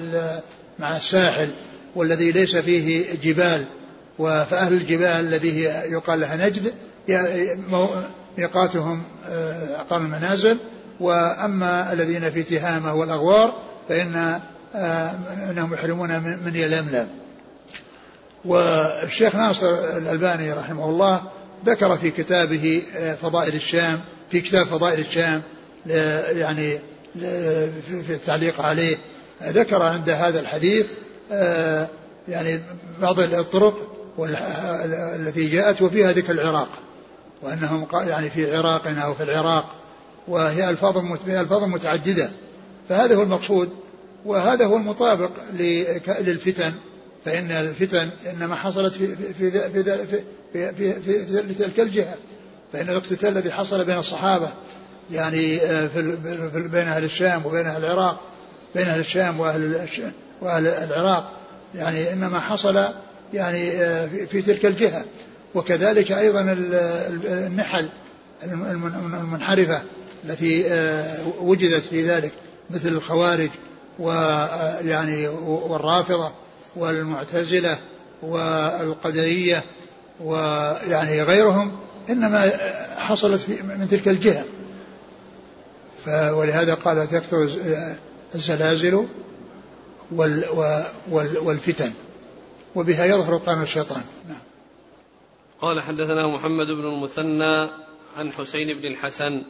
مع الساحل والذي ليس فيه جبال. فأهل الجبال الذي يقال لها نجد ميقاتهم أقام آه، المنازل وأما الذين في تهامة والأغوار فإن آه، أنهم يحرمون من يلملم. والشيخ ناصر الألباني رحمه الله ذكر في كتابه آه، فضائل الشام في كتاب فضائل الشام يعني في التعليق عليه ذكر عند هذا الحديث يعني بعض الطرق التي جاءت وفيها ذكر العراق وأنهم يعني في عراقنا أو في العراق وهي ألفاظ ألفاظ متعددة فهذا هو المقصود وهذا هو المطابق للفتن. فإن الفتن إنما حصلت في في في في, في, في, في تلك الجهة. فإن الاقتتال الذي حصل بين الصحابة يعني آه، في, في بين أهل الشام وبين أهل العراق بين أهل الشام وأهل وأهل العراق يعني إنما حصل يعني آه، في تلك الجهة. وكذلك أيضا النحل المنحرفة. التي آه، وجدت في ذلك مثل الخوارج ويعني والرافضة والمعتزلة والقدرية ويعني غيرهم إنما حصلت من تلك الجهة. ولهذا قال تكثر الزلازل والفتن. وبها يظهر قرن الشيطان. نعم. قال حدثنا محمد بن المثنى عن حسين بن الحسن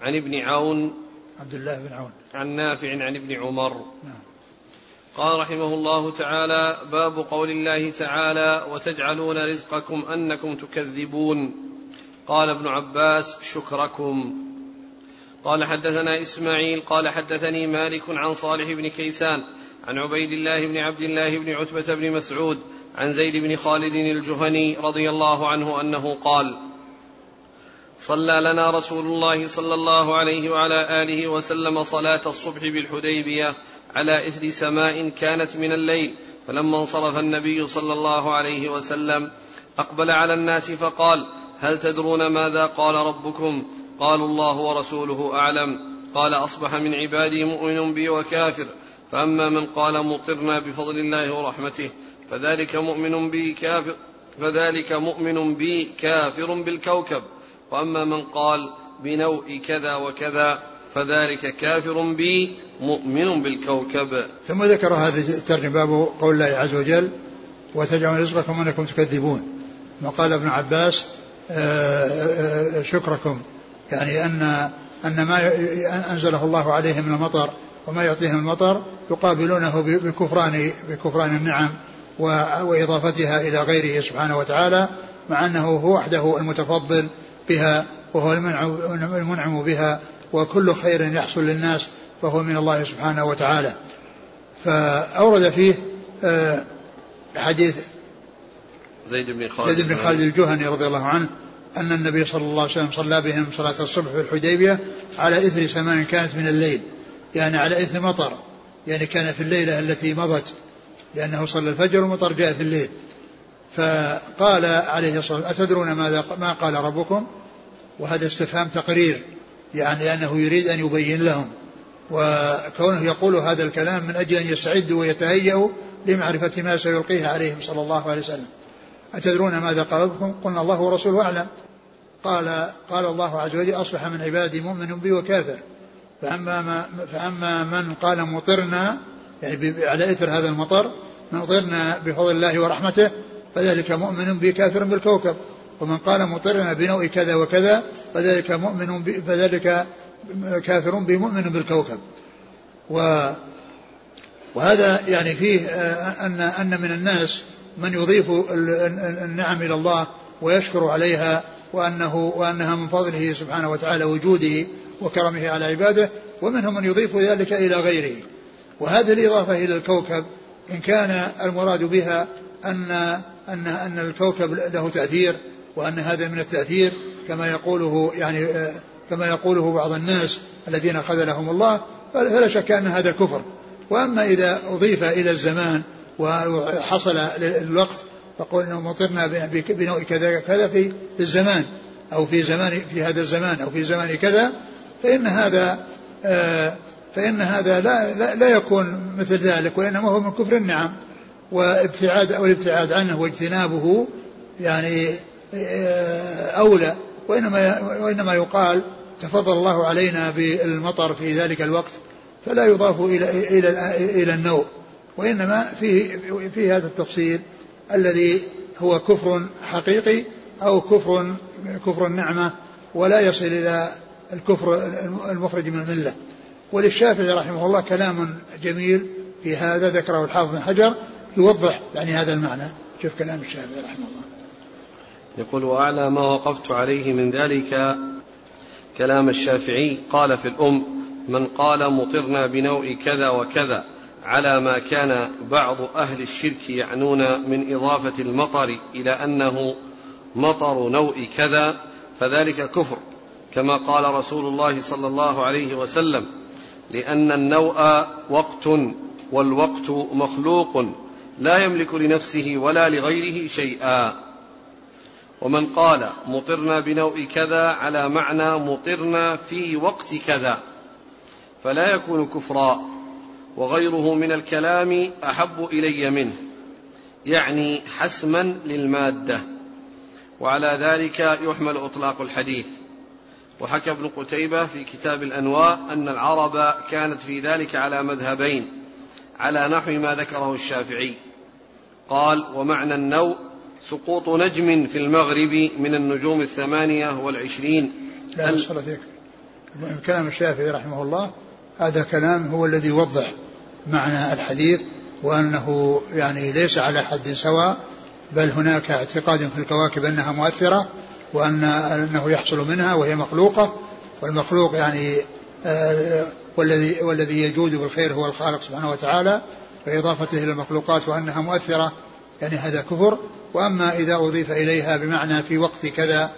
عن ابن عون عبد الله بن عون. عن نافع عن ابن عمر. نعم. قال رحمه الله تعالى باب قول الله تعالى وتجعلون رزقكم أنكم تكذبون. قال ابن عباس شكركم. قال حدثنا إسماعيل قال حدثني مالك عن صالح بن كيسان عن عبيد الله بن عبد الله بن عتبة بن مسعود عن زيد بن خالد الجهني رضي الله عنه أنه قال صلى لنا رسول الله صلى الله عليه وعلى آله وسلم صلاة الصبح بالحديبية على إثر سماء كانت من الليل فلما انصرف النبي صلى الله عليه وسلم أقبل على الناس فقال هل تدرون ماذا قال ربكم؟ قالوا الله ورسوله أعلم قال أصبح من عبادي مؤمن بي وكافر فأما من قال مطرنا بفضل الله ورحمته فذلك مؤمن بي كافر فذلك مؤمن بي كافر بالكوكب. وأما من قال بنوء كذا وكذا فذلك كافر بي مؤمن بالكوكب. ثم ذكر هذه الترجمة باب قول الله عز وجل وتجعلون رزقكم أنكم تكذبون وقال ابن عباس آه، آه، شكركم يعني أن أن ما أنزله الله عليهم من المطر وما يعطيهم المطر يقابلونه بكفران بكفران النعم وإضافتها إلى غيره سبحانه وتعالى مع أنه هو وحده المتفضل بها وهو المنعم بها وكل خير يحصل للناس فهو من الله سبحانه وتعالى. فأورد فيه آه، حديث زيد بن خالد زيد بن خالد الجهني رضي الله عنه أن النبي صلى الله عليه وسلم صلى بهم صلاة الصبح في الحديبية على إثر سماء كانت من الليل يعني على إثر مطر يعني كان في الليلة التي مضت لأنه صلى الفجر ومطر جاء في الليل. فقال عليه الصلاة والسلام أتدرون ماذا ما قال ربكم؟ وهذا استفهام تقرير يعني أنه يريد أن يبين لهم. وكونه يقول هذا الكلام من أجل أن يستعدوا ويتهيأوا لمعرفة ما سيلقيه عليهم صلى الله عليه وسلم. أتدرون ماذا قال ربكم؟ قلنا الله ورسوله أعلم. قال قال الله عز وجل أصبح من عبادي مؤمن بي وكافر. فأما, ما فأما من قال مطرنا يعني على إثر هذا المطر مطرنا بفضل الله ورحمته فذلك مؤمن بي كافر بالكوكب. ومن قال مطرنا بنوع كذا وكذا فذلك مؤمن فذلك كافر بي مؤمن بالكوكب. و وهذا يعني فيه آه، أن أن من الناس من يضيف النعم إلى الله ويشكر عليها وأنه وأنها من فضله سبحانه وتعالى وجوده وكرمه على عباده ومنهم من يضيف ذلك إلى غيره. وهذه الإضافة إلى الكوكب إن كان المراد بها أن أن أن الكوكب له تأثير وأن هذا من التأثير كما يقوله يعني كما يقوله بعض الناس الذين خذلهم الله فلا شك أن هذا كفر. وأما إذا أضيف إلى الزمان وحصل الوقت إنه مطرنا بنوع كذا كذا في الزمان أو في زمان في هذا الزمان أو في زمان كذا فإن هذا آه، فإن هذا لا لا, لا يكون مثل ذلك وإنما هو من كفر النعم وابتعاد أو الابتعاد عنه واجتنابه يعني آه، أولى وإنما وإنما يقال تفضل الله علينا بالمطر في ذلك الوقت فلا يضاف إلى إلى إلى النوء وإنما فيه, في هذا التفصيل الذي هو كفر حقيقي أو كفر كفر النعمة ولا يصل إلى الكفر المخرج من الملة. وللشافعي رحمه الله كلام جميل في هذا ذكره الحافظ بن حجر يوضح يعني هذا المعنى. شوف كلام الشافعي رحمه الله. يقول وأعلى ما وقفت عليه من ذلك كلام الشافعي قال في الأم من قال مطرنا بنوء كذا وكذا على ما كان بعض أهل الشرك يعنون من إضافة المطر إلى أنه مطر نوء كذا فذلك كفر كما قال رسول الله صلى الله عليه وسلم لأن النوء وقت والوقت مخلوق لا يملك لنفسه ولا لغيره شيئا. ومن قال مطرنا بنوء كذا على معنى مطرنا في وقت كذا فلا يكون كفرا وغيره من الكلام أحب إلي منه يعني حسما للمادة وعلى ذلك يحمل إطلاق الحديث. وحكى ابن قتيبة في كتاب الأنواء أن العرب كانت في ذلك على مذهبين على نحو ما ذكره الشافعي قال ومعنى النوء سقوط نجم في المغرب من النجوم الثمانية والعشرين. لا فيك. كلام الشافعي رحمه الله هذا كلام هو الذي يوضح معنى الحديث وأنه يعني ليس على حد سواء بل هناك اعتقاد في الكواكب أنها مؤثرة وأن أنه يحصل منها وهي مخلوقة. والمخلوق يعني آه والذي والذي يجود بالخير هو الخالق سبحانه وتعالى فإضافته إلى المخلوقات وأنها مؤثرة. يعني هذا كفر. وأما إذا أضيف إليها بمعنى في وقت كذا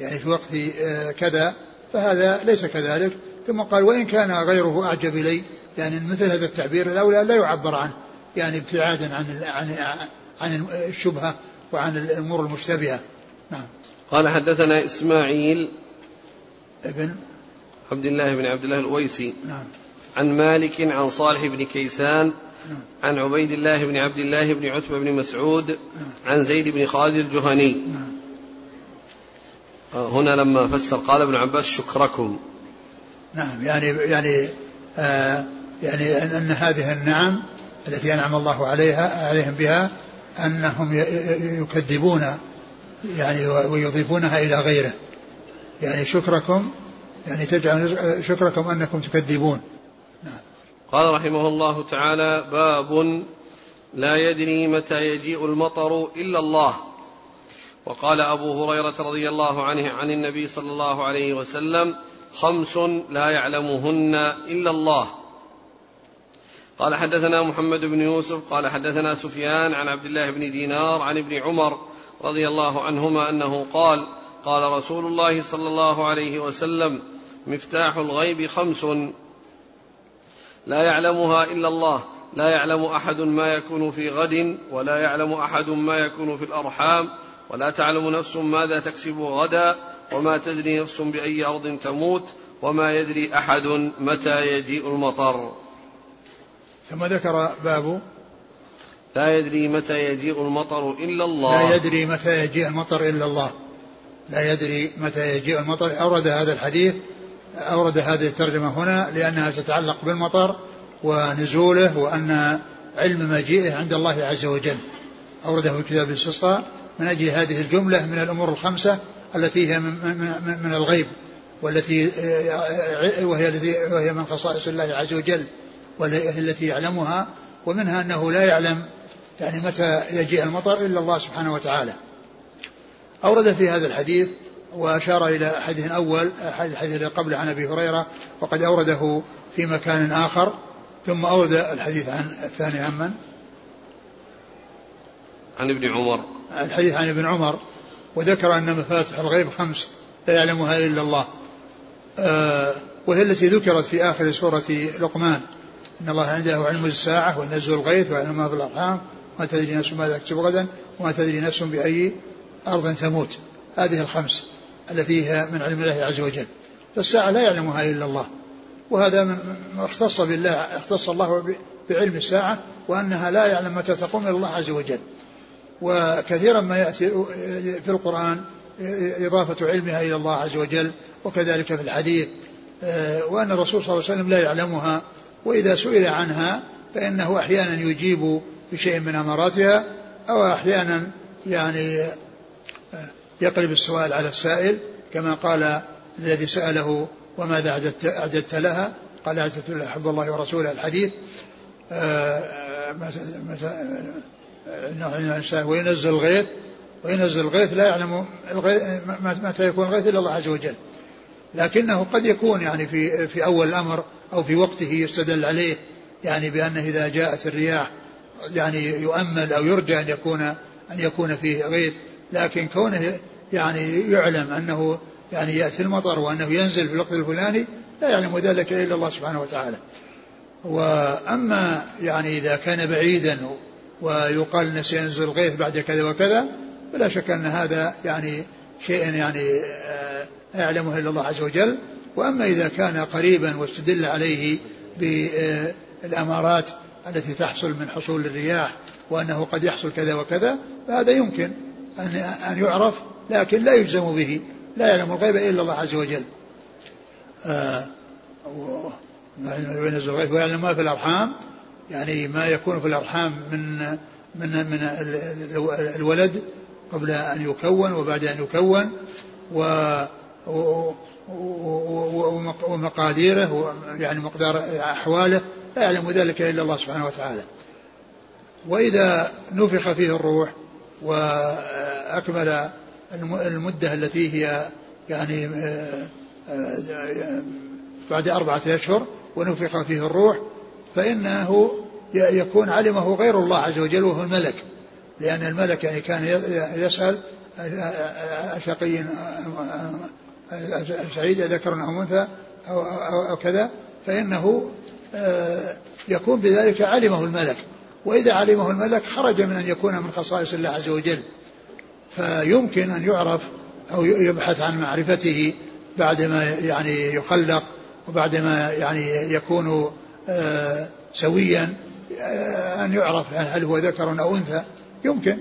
يعني في وقت آه كذا فهذا ليس كذلك. ثم قال وإن كان غيره أعجب إلي يعني مثل هذا التعبير الأولى لا يعبر عنه يعني ابتعادا عن عن عن الشبهة وعن الأمور المشتبهة. نعم. قال حدثنا إسماعيل ابن عبد الله بن عبد الله الأويسي نعم. عن مالك عن صالح بن كيسان. عن عبيد الله بن عبد الله بن عتبة بن مسعود. عن زيد بن خالد الجهني. هنا لما فسر قال ابن عباس شكركم نعم يعني يعني آه يعني أن هذه النعم التي أنعم الله عليها عليهم بها أنهم يكذبون يعني ويضيفونها إلى غيره يعني شكركم يعني تجعل شكركم أنكم تكذبون. قال رحمه الله تعالى باب لا يدري متى يجيء المطر إلا الله. وقال أبو هريرة رضي الله عنه عن النبي صلى الله عليه وسلم خمس لا يعلمهن إلا الله. قال حدثنا محمد بن يوسف قال حدثنا سفيان عن عبد الله بن دينار عن ابن عمر رضي الله عنهما أنه قال قال رسول الله صلى الله عليه وسلم مفتاح الغيب خمس. لا يعلمها إلا الله. لا يعلم أحد ما يكون في غد ولا يعلم أحد ما يكون في الأرحام. ولا تعلم نفس ماذا تكسب غدا وما تدري نفس بأي أرض تموت وما يدري أحد متى يجيء المطر. ثم ذكر باب لا يدري متى يجيء المطر إلا الله. لا يدري متى يجيء المطر إلا الله. لا يدري متى يجيء المطر. أورد هذا الحديث أورد هذه الترجمة هنا لأنها تتعلق بالمطر ونزوله وأن علم مجيئه عند الله عز وجل. أورده في كتاب الاستسقاء. من أجل هذه الجملة من الأمور الخمسة التي هي من, الغيب والتي وهي الذي وهي من خصائص الله عز وجل وهي التي يعلمها ومنها أنه لا يعلم يعني متى يجيء المطر إلا الله سبحانه وتعالى. أورد في هذا الحديث وأشار إلى حديث أول الحديث الذي قبله عن أبي هريرة وقد أورده في مكان آخر ثم أورد الحديث عن الثاني عن من؟ عن ابن عمر. الحديث عن ابن عمر وذكر أن مفاتح الغيب خمس لا يعلمها إلا الله. آه وهي التي ذكرت في آخر سورة لقمان. إن الله عنده علم الساعة وينزل الغيث ويعلم ما في الأرحام. وما تدري نفس ماذا تكسب غدا وما تدري نفس بأي أرض تموت. هذه الخمس. التي هي من علم الله عز وجل. فالساعة لا يعلمها إلا الله. وهذا من اختص بالله اختص الله بعلم الساعة وأنها لا يعلم متى تقوم إلا الله عز وجل. وكثيرا ما يأتي في القرآن إضافة علمها إلى الله عز وجل وكذلك في الحديث. وأن الرسول صلى الله عليه وسلم لا يعلمها وإذا سئل عنها فإنه أحيانا يجيب بشيء من أماراتها أو أحيانا يعني يقلب السؤال على السائل كما قال الذي سأله وماذا أعددت, أعددت لها؟ قال أعددت لها حب الله ورسوله الحديث. وينزل الغيث وينزل الغيث لا يعلم الغيث متى يكون الغيث إلا الله عز وجل. لكنه قد يكون يعني في في أول الأمر أو في وقته يستدل عليه يعني بأنه إذا جاءت الرياح يعني يؤمل أو يرجى أن يكون أن يكون فيه غيث. لكن كونه يعني يعلم أنه يعني يأتي المطر وأنه ينزل في الوقت الفلاني لا يعلم ذلك إلا الله سبحانه وتعالى. وأما يعني إذا كان بعيدا ويقال أنه سينزل الغيث بعد كذا وكذا فلا شك أن هذا يعني شيء يعني آه، يعلمه إلا الله عز وجل. وأما إذا كان قريبا واستدل عليه بالأمارات التي تحصل من حصول الرياح وأنه قد يحصل كذا وكذا فهذا يمكن. أن أن يعرف لكن لا يجزم به لا يعلم الغيب إلا الله عز وجل. آه وينزل الغيب ويعلم ما في الأرحام. يعني ما يكون في الأرحام من من من الولد قبل أن يكون وبعد أن يكون و ومقاديره يعني مقدار أحواله. لا يعلم ذلك إلا الله سبحانه وتعالى. وإذا نفخ فيه الروح وأكمل المدة التي هي يعني آه، آه، بعد أربعة أشهر ونفخ فيه الروح فإنه يكون علمه غير الله عز وجل وهو الملك. لأن الملك يعني كان يسأل أشقي سعيد ذكر أو أنثى أو, كذا فإنه آه، يكون بذلك علمه الملك. وإذا علمه الملك خرج من أن يكون من خصائص الله عز وجل. فيمكن أن يعرف أو يبحث عن معرفته بعدما يعني يخلق وبعدما يعني يكون آه، سويا آه، أن يعرف هل هو ذكر أو أنثى. يمكن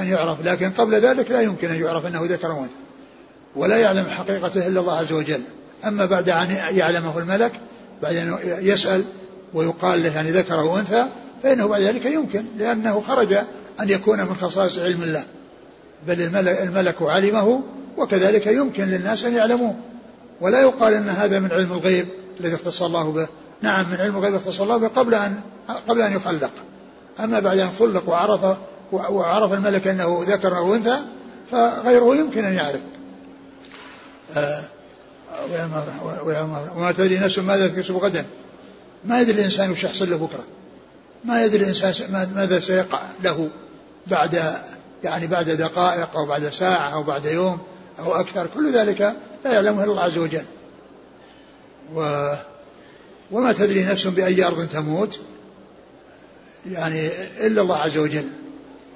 أن يعرف لكن قبل ذلك لا يمكن أن يعرف أنه ذكر أو أنثى. ولا يعلم حقيقته إلا الله عز وجل. أما بعد أن يعلمه الملك بعد أن يسأل ويقال له يعني ذكر أو أنثى فإنه بعد ذلك يمكن لأنه خرج أن يكون من خصائص علم الله. بل الملك, الملك علمه وكذلك يمكن للناس أن يعلموه. ولا يقال أن هذا من علم الغيب الذي اختص الله به. نعم من علم الغيب اختص الله به قبل أن قبل أن يخلق. أما بعد أن خلق وعرف وعرف الملك أنه ذكر أو أنثى فغيره يمكن أن يعرف. آه وما تدري نفس ماذا تكسب غدا. ما يدري الإنسان وش يحصل له بكرة. ما يدري الإنسان ماذا سيقع له بعد يعني بعد دقائق أو بعد ساعة أو بعد يوم أو أكثر. كل ذلك لا يعلمه الله عز وجل. و وما تدري نفس بأي أرض تموت. يعني إلا الله عز وجل.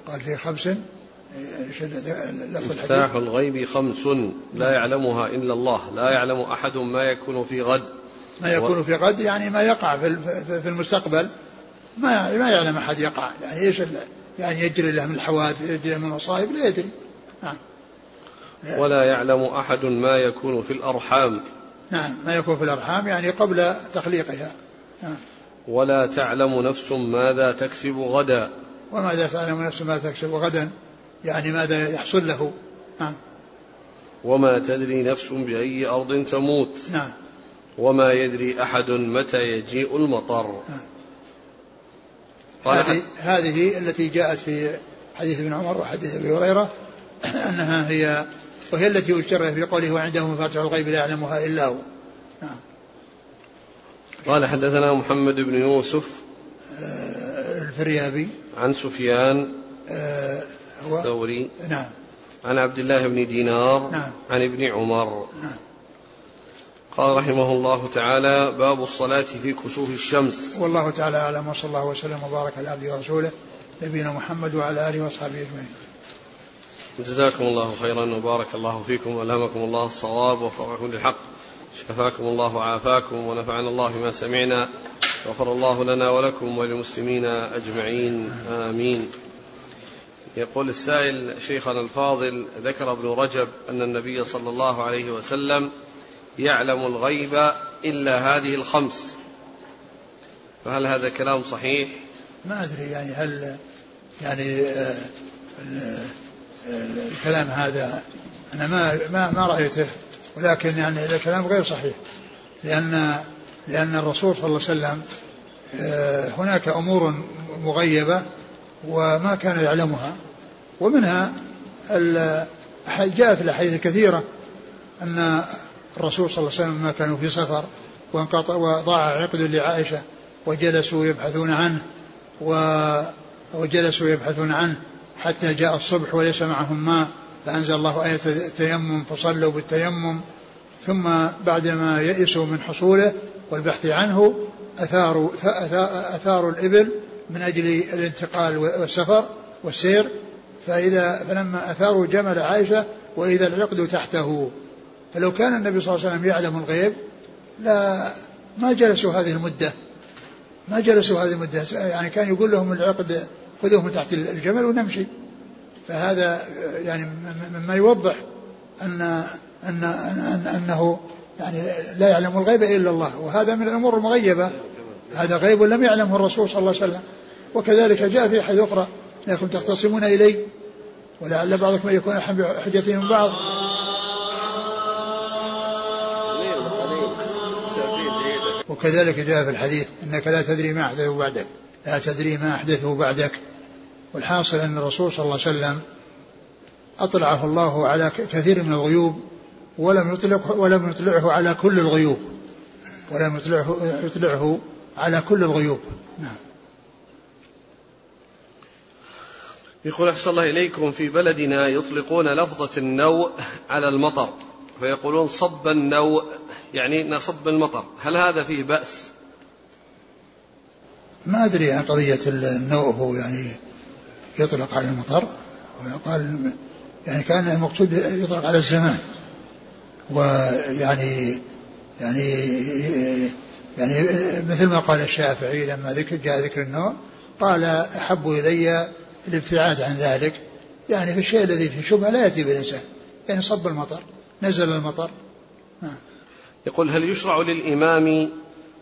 قال في خمس مفتاح الغيب خمس لا يعلمها إلا الله. لا يعلم أحد ما يكون في غد. ما يكون في غد يعني ما يقع في المستقبل. ما ما يعلم أحد يقع. يعني إيش يعني يجري له من الحوادث يجري من المصائب لا يدري. نعم. ولا يعلم أحد ما يكون في الأرحام. نعم ما يكون في الأرحام يعني قبل تخليقها. نعم. ولا تعلم نفس ماذا تكسب غدا. وماذا تعلم نفس ماذا تكسب غدا؟ يعني ماذا يحصل له. نعم. وما تدري نفس بأي أرض تموت. نعم. وما يدري أحد متى يجيء المطر. نعم. هذه, هذه التي جاءت في حديث ابن عمر وحديث ابي هريرة أنها هي وهي التي اشترت في قوله وعنده مفاتيح الغيب لا يعلمها إلا هو. نعم. قال حدثنا محمد بن يوسف آه، الفريابي. عن سفيان آه، هو الثوري نعم. عن عبد الله بن دينار نعم. عن ابن عمر. نعم. قال رحمه الله تعالى باب الصلاة في كسوف الشمس. والله تعالى أعلم وصلى الله وسلم وبارك على عبده ورسوله نبينا محمد وعلى آله وأصحابه أجمعين. جزاكم الله خيرا وبارك الله فيكم وألهمكم الله الصواب ووفقكم للحق. شفاكم الله وعافاكم ونفعنا الله بما سمعنا. غفر الله لنا ولكم وللمسلمين أجمعين. آمين. يقول السائل شيخنا الفاضل ذكر ابن رجب أن النبي صلى الله عليه وسلم يعلم الغيب إلا هذه الخمس. فهل هذا كلام صحيح؟ ما أدري يعني هل يعني آه، الكلام هذا أنا ما ما ما رأيته ولكن يعني الكلام غير صحيح لأن لأن الرسول صلى الله عليه وسلم آه، هناك أمور مغيبة وما كان يعلمها ومنها جاء في الأحاديث الكثيرة أن الرسول صلى الله عليه وسلم ما كانوا في سفر وانقطع وضاع عقد لعائشة وجلسوا يبحثون عنه وجلسوا يبحثون عنه حتى جاء الصبح وليس معهم ماء فأنزل الله آية التيمم فصلوا بالتيمم ثم بعدما يئسوا من حصوله والبحث عنه أثاروا أثاروا الإبل من أجل الانتقال والسفر والسير فإذا فلما أثاروا جمل عائشة وإذا العقد تحته. فلو كان النبي صلى الله عليه وسلم يعلم الغيب لا ما جلسوا هذه المدة. ما جلسوا هذه المدة. يعني كان يقول لهم العقد خذوه من تحت الجمل ونمشي. فهذا يعني مما يوضح أن أن أن أنه يعني لا يعلم الغيب إلا الله. وهذا من الأمور المغيبة. هذا غيب لم يعلمه الرسول صلى الله عليه وسلم. وكذلك جاء في حديث أخرى انكم تختصمون إلي ولعل بعضكم يكون حجتي من بعض. وكذلك جاء في الحديث إنك لا تدري ما احدثه بعدك لا تدري ما احدثه بعدك. والحاصل أن الرسول صلى الله عليه وسلم أطلعه الله على كثير من الغيوب ولم يطلق ولم يطلعه على كل الغيوب ولم يطلعه يطلعه على كل الغيوب. نعم. يقول أحسن الله إليكم في بلدنا يطلقون لفظة النوء على المطر. فيقولون صب النوء يعني نصب المطر. هل هذا فيه بأس؟ ما أدري عن قضية النوء هو يعني يطلق على المطر ويقال يعني كان المقصود يطلق على الزمان. ويعني يعني يعني مثل ما قال الشافعي لما ذكر جاء ذكر النوع قال أحب إلي الابتعاد عن ذلك. يعني في الشيء الذي فيه شبهة لا يأتي بالإنسان. يعني صب المطر. نزل المطر. نعم. يقول هل يشرع للإمام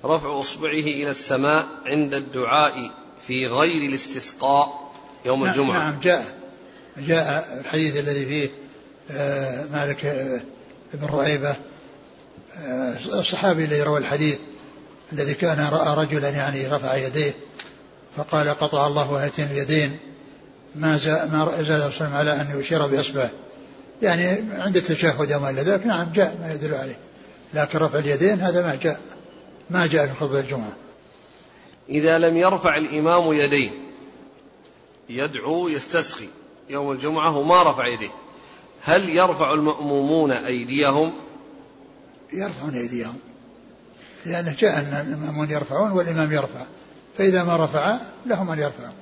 رفع إصبعه إلى السماء عند الدعاء في غير الاستسقاء يوم نعم الجمعة؟ نعم جاء. جاء الحديث الذي فيه آه، مالك آه، بن رعيبة الصحابي الذي روى الحديث الذي كان رأى رجلا يعني رفع يديه فقال قطع الله هاتين اليدين. ما زاد ما زاد على أن يشير بأصبعه. يعني عند التشهد وما إلى ذلك نعم جاء ما يدل عليه. لكن رفع اليدين هذا ما جاء ما جاء في خطبة الجمعة. إذا لم يرفع الإمام يديه يدعو يستسقي يوم الجمعة وما رفع يديه. هل يرفع المأمومون أيديهم؟ يرفعون أيديهم. لأنه جاء أن المامون يرفعون والإمام يرفع. فإذا ما رفع لهم أن يرفعوا.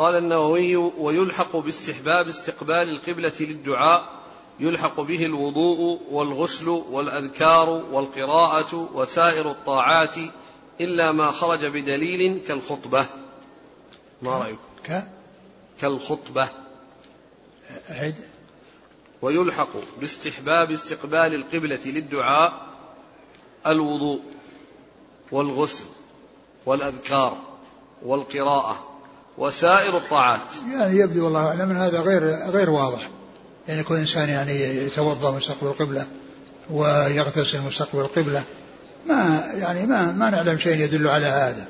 قال النووي ويلحق باستحباب استقبال القبلة للدعاء يلحق به الوضوء والغسل والأذكار والقراءة وسائر الطاعات إلا ما خرج بدليل كالخطبة. ما رأيكم؟ ك؟ كالخطبة. أعد. ويلحق باستحباب استقبال القبلة للدعاء الوضوء والغسل والأذكار والقراءة. وسائر الطاعات. يعني يبدو والله أعلم أن هذا غير غير واضح. يعني يكون إنسان يعني يتوضأ مستقبل القبلة ويغتسل مستقبل القبلة. ما يعني ما ما نعلم شيء يدل على هذا.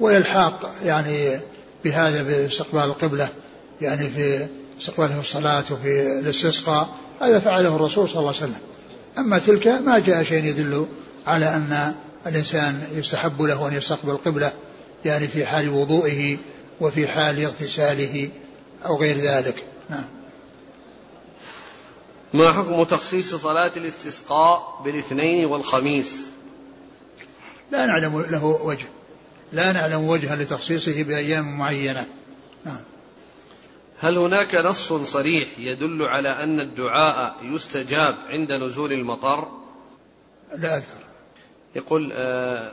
والحاق يعني بهذا باستقبال القبلة يعني في استقباله في الصلاة وفي الاستسقاء هذا فعله الرسول صلى الله عليه وسلم. أما تلك ما جاء شيء يدل على أن الإنسان يستحب له أن يستقبل القبلة يعني في حال وضوئه وفي حال اغتساله أو غير ذلك. نعم. ما حكم تخصيص صلاة الاستسقاء بالاثنين والخميس؟ لا نعلم له وجه. لا نعلم وجها لتخصيصه بأيام معينة. نعم. هل هناك نص صريح يدل على أن الدعاء يستجاب عند نزول المطر؟ لا أذكر. يقول آه،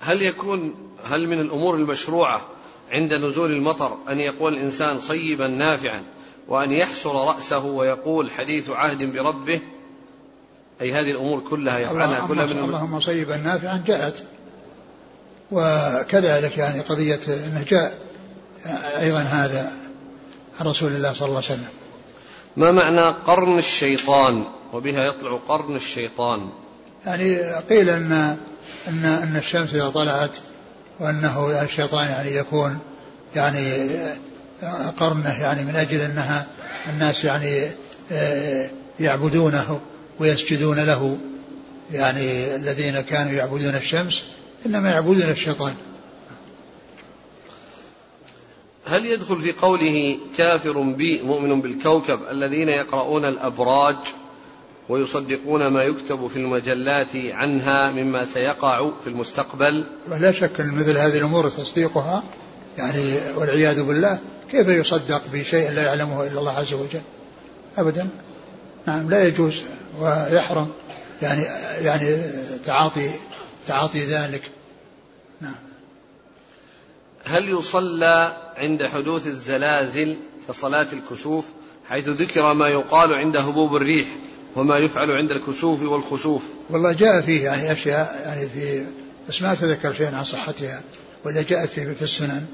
هل يكون هل من الأمور المشروعة عند نزول المطر أن يقول الإنسان صيبا نافعا وأن يحسر رأسه ويقول حديث عهد بربه. أي هذه الأمور كلها يفعلها كلها من اللهم صيبا نافعا جاءت. وكذلك يعني قضية أنه جاء أيضا هذا عن رسول الله صلى الله عليه وسلم. ما معنى قرن الشيطان؟ وبها يطلع قرن الشيطان. يعني قيل أن أن أن الشمس إذا طلعت وأنه الشيطان يعني يكون يعني قرنه يعني من أجل أنها الناس يعني آه، يعبدونه ويسجدون له. يعني الذين كانوا يعبدون الشمس إنما يعبدون الشيطان. هل يدخل في قوله كافر بي مؤمن بالكوكب الذين يقرؤون الأبراج؟ ويصدقون ما يكتب في المجلات عنها مما سيقع في المستقبل. لا شك أن مثل هذه الأمور تصديقها يعني والعياذ بالله كيف يصدق بشيء لا يعلمه إلا الله عز وجل؟ أبدا. نعم لا يجوز ويحرم يعني يعني تعاطي تعاطي ذلك. نعم. هل يصلى عند حدوث الزلازل كصلاة الكسوف حيث ذكر ما يقال عند هبوب الريح؟ وما يفعل عند الكسوف والخسوف. والله جاء فيه يعني أشياء يعني في بس ما أتذكر شيئا عن صحتها ولا جاءت في, في السنن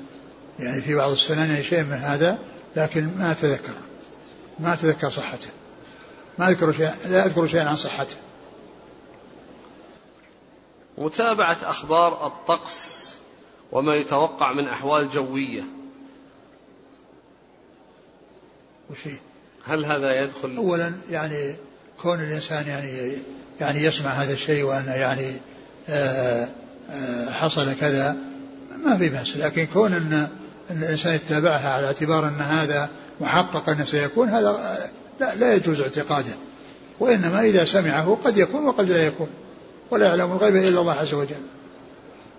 يعني في بعض السنن يعني شيء من هذا لكن ما أتذكر ما أتذكر صحته ما أذكر شيء لا أذكر شيئا عن صحته متابعة أخبار الطقس وما يتوقع من أحوال جوية. وشي. هل هذا يدخل أولا يعني كون الإنسان يعني يعني يسمع هذا الشيء وأن يعني آه، آه، حصل كذا ما في بأس. لكن كون أن الإنسان يتبعها على اعتبار أن هذا محقق أنه سيكون هذا لا, لا يجوز اعتقاده. وإنما إذا سمعه قد يكون وقد لا يكون ولا يعلم الغيب إلا الله عز وجل.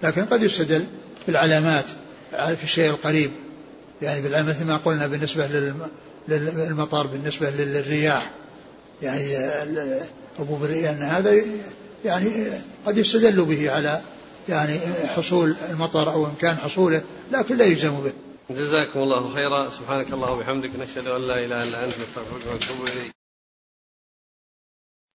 لكن قد يستدل بالعلامات في الشيء القريب. يعني مثل ما قلنا بالنسبة للمطر بالنسبة للرياح. يعني أبو بريء أن هذا يعني قد يستدل به على يعني حصول المطر أو إمكان حصوله لكن لا يلزم به. جزاكم الله خيرا. سبحانك اللهم وبحمدك نشهد أن لا إله إلا أنت نستغفرك ونتوب إليك.